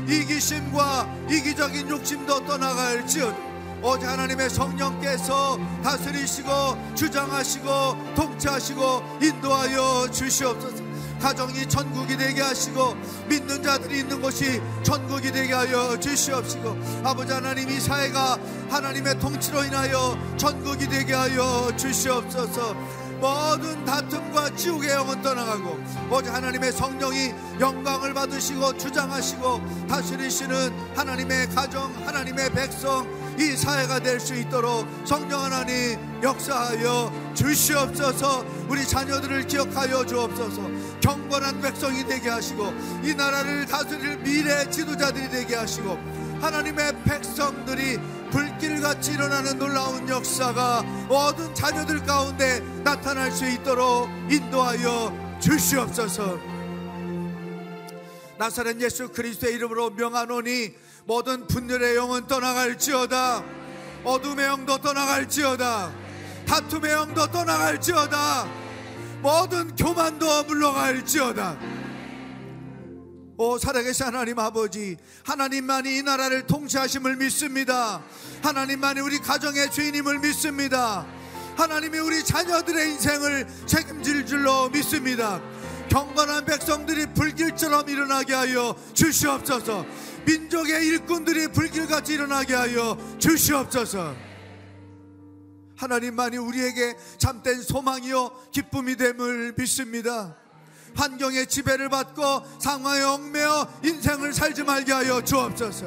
이기심과 이기적인 욕심도 떠나갈지어다 어제 하나님의 성령께서 다스리시고 주장하시고 통치하시고 인도하여 주시옵소서. 가정이 천국이 되게 하시고 믿는 자들이 있는 곳이 천국이 되게 하여 주시옵시고 아버지 하나님 이 사회가 하나님의 통치로 인하여 천국이 되게 하여 주시옵소서. 모든 다툼과 지옥의 영은 떠나가고 오직 하나님의 성령이 영광을 받으시고 주장하시고 다스리시는 하나님의 가정 하나님의 백성 이 사회가 될 수 있도록 성령 하나님 역사하여 주시옵소서. 우리 자녀들을 기억하여 주옵소서. 경건한 백성이 되게 하시고 이 나라를 다스릴 미래 지도자들이 되게 하시고 하나님의 백성들이 불길같이 일어나는 놀라운 역사가 모든 자녀들 가운데 나타날 수 있도록 인도하여 주시옵소서. 나사렛 예수 그리스도의 이름으로 명하노니 모든 분열의 영은 떠나갈지어다. 어둠의 영도 떠나갈지어다. 다툼의 영도 떠나갈지어다. 모든 교만도 물러갈지어다. 오 살아계신 하나님 아버지 하나님만이 이 나라를 통치하심을 믿습니다. 하나님만이 우리 가정의 주인임을 믿습니다. 하나님이 우리 자녀들의 인생을 책임질 줄로 믿습니다. 경건한 백성들이 불길처럼 일어나게 하여 주시옵소서 민족의 일꾼들이 불길같이 일어나게 하여 주시옵소서. 하나님만이 우리에게 참된 소망이요 기쁨이 됨을 믿습니다. 환경의 지배를 받고 상황에 얽매여 인생을 살지 말게 하여 주옵소서.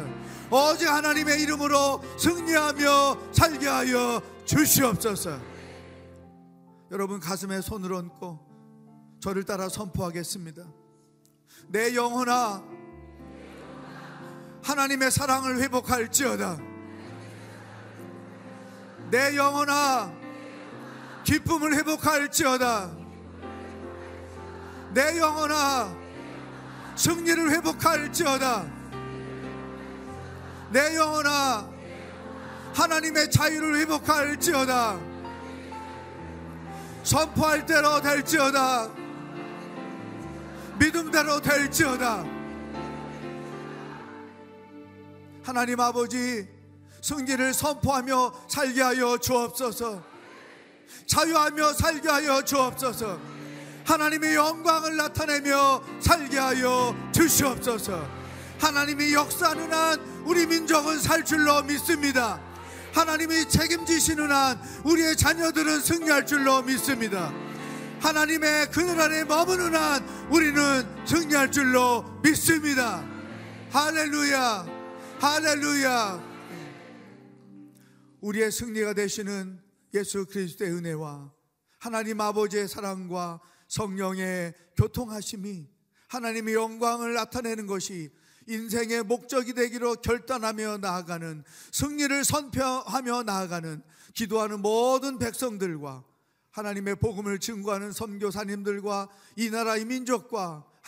오직 하나님의 이름으로 승리하며 살게 하여 주시옵소서. 여러분 가슴에 손을 얹고 저를 따라 선포하겠습니다. 내 영혼아 하나님의 사랑을 회복할지어다. 내 영혼아 기쁨을 회복할지어다. 내 영혼아 승리를 회복할지어다. 내 영혼아 하나님의 자유를 회복할지어다 선포할 대로 될지어다 믿음대로 될지어다 하나님 아버지 승리를 선포하며 살게 하여 주옵소서. 자유하며 살게 하여 주옵소서. 하나님의 영광을 나타내며 살게 하여 주시옵소서. 하나님이 역사하는 한 우리 민족은 살 줄로 믿습니다. 하나님이 책임지시는 한 우리의 자녀들은 승리할 줄로 믿습니다. 하나님의 그늘 안에 머무는 한 우리는 승리할 줄로 믿습니다. 할렐루야 할렐루야. 우리의 승리가 되시는 예수 그리스도의 은혜와 하나님 아버지의 사랑과 성령의 교통하심이 하나님의 영광을 나타내는 것이 인생의 목적이 되기로 결단하며 나아가는 승리를 선표하며 나아가는 기도하는 모든 백성들과 하나님의 복음을 증거하는 선교사님들과 이 나라 이 민족과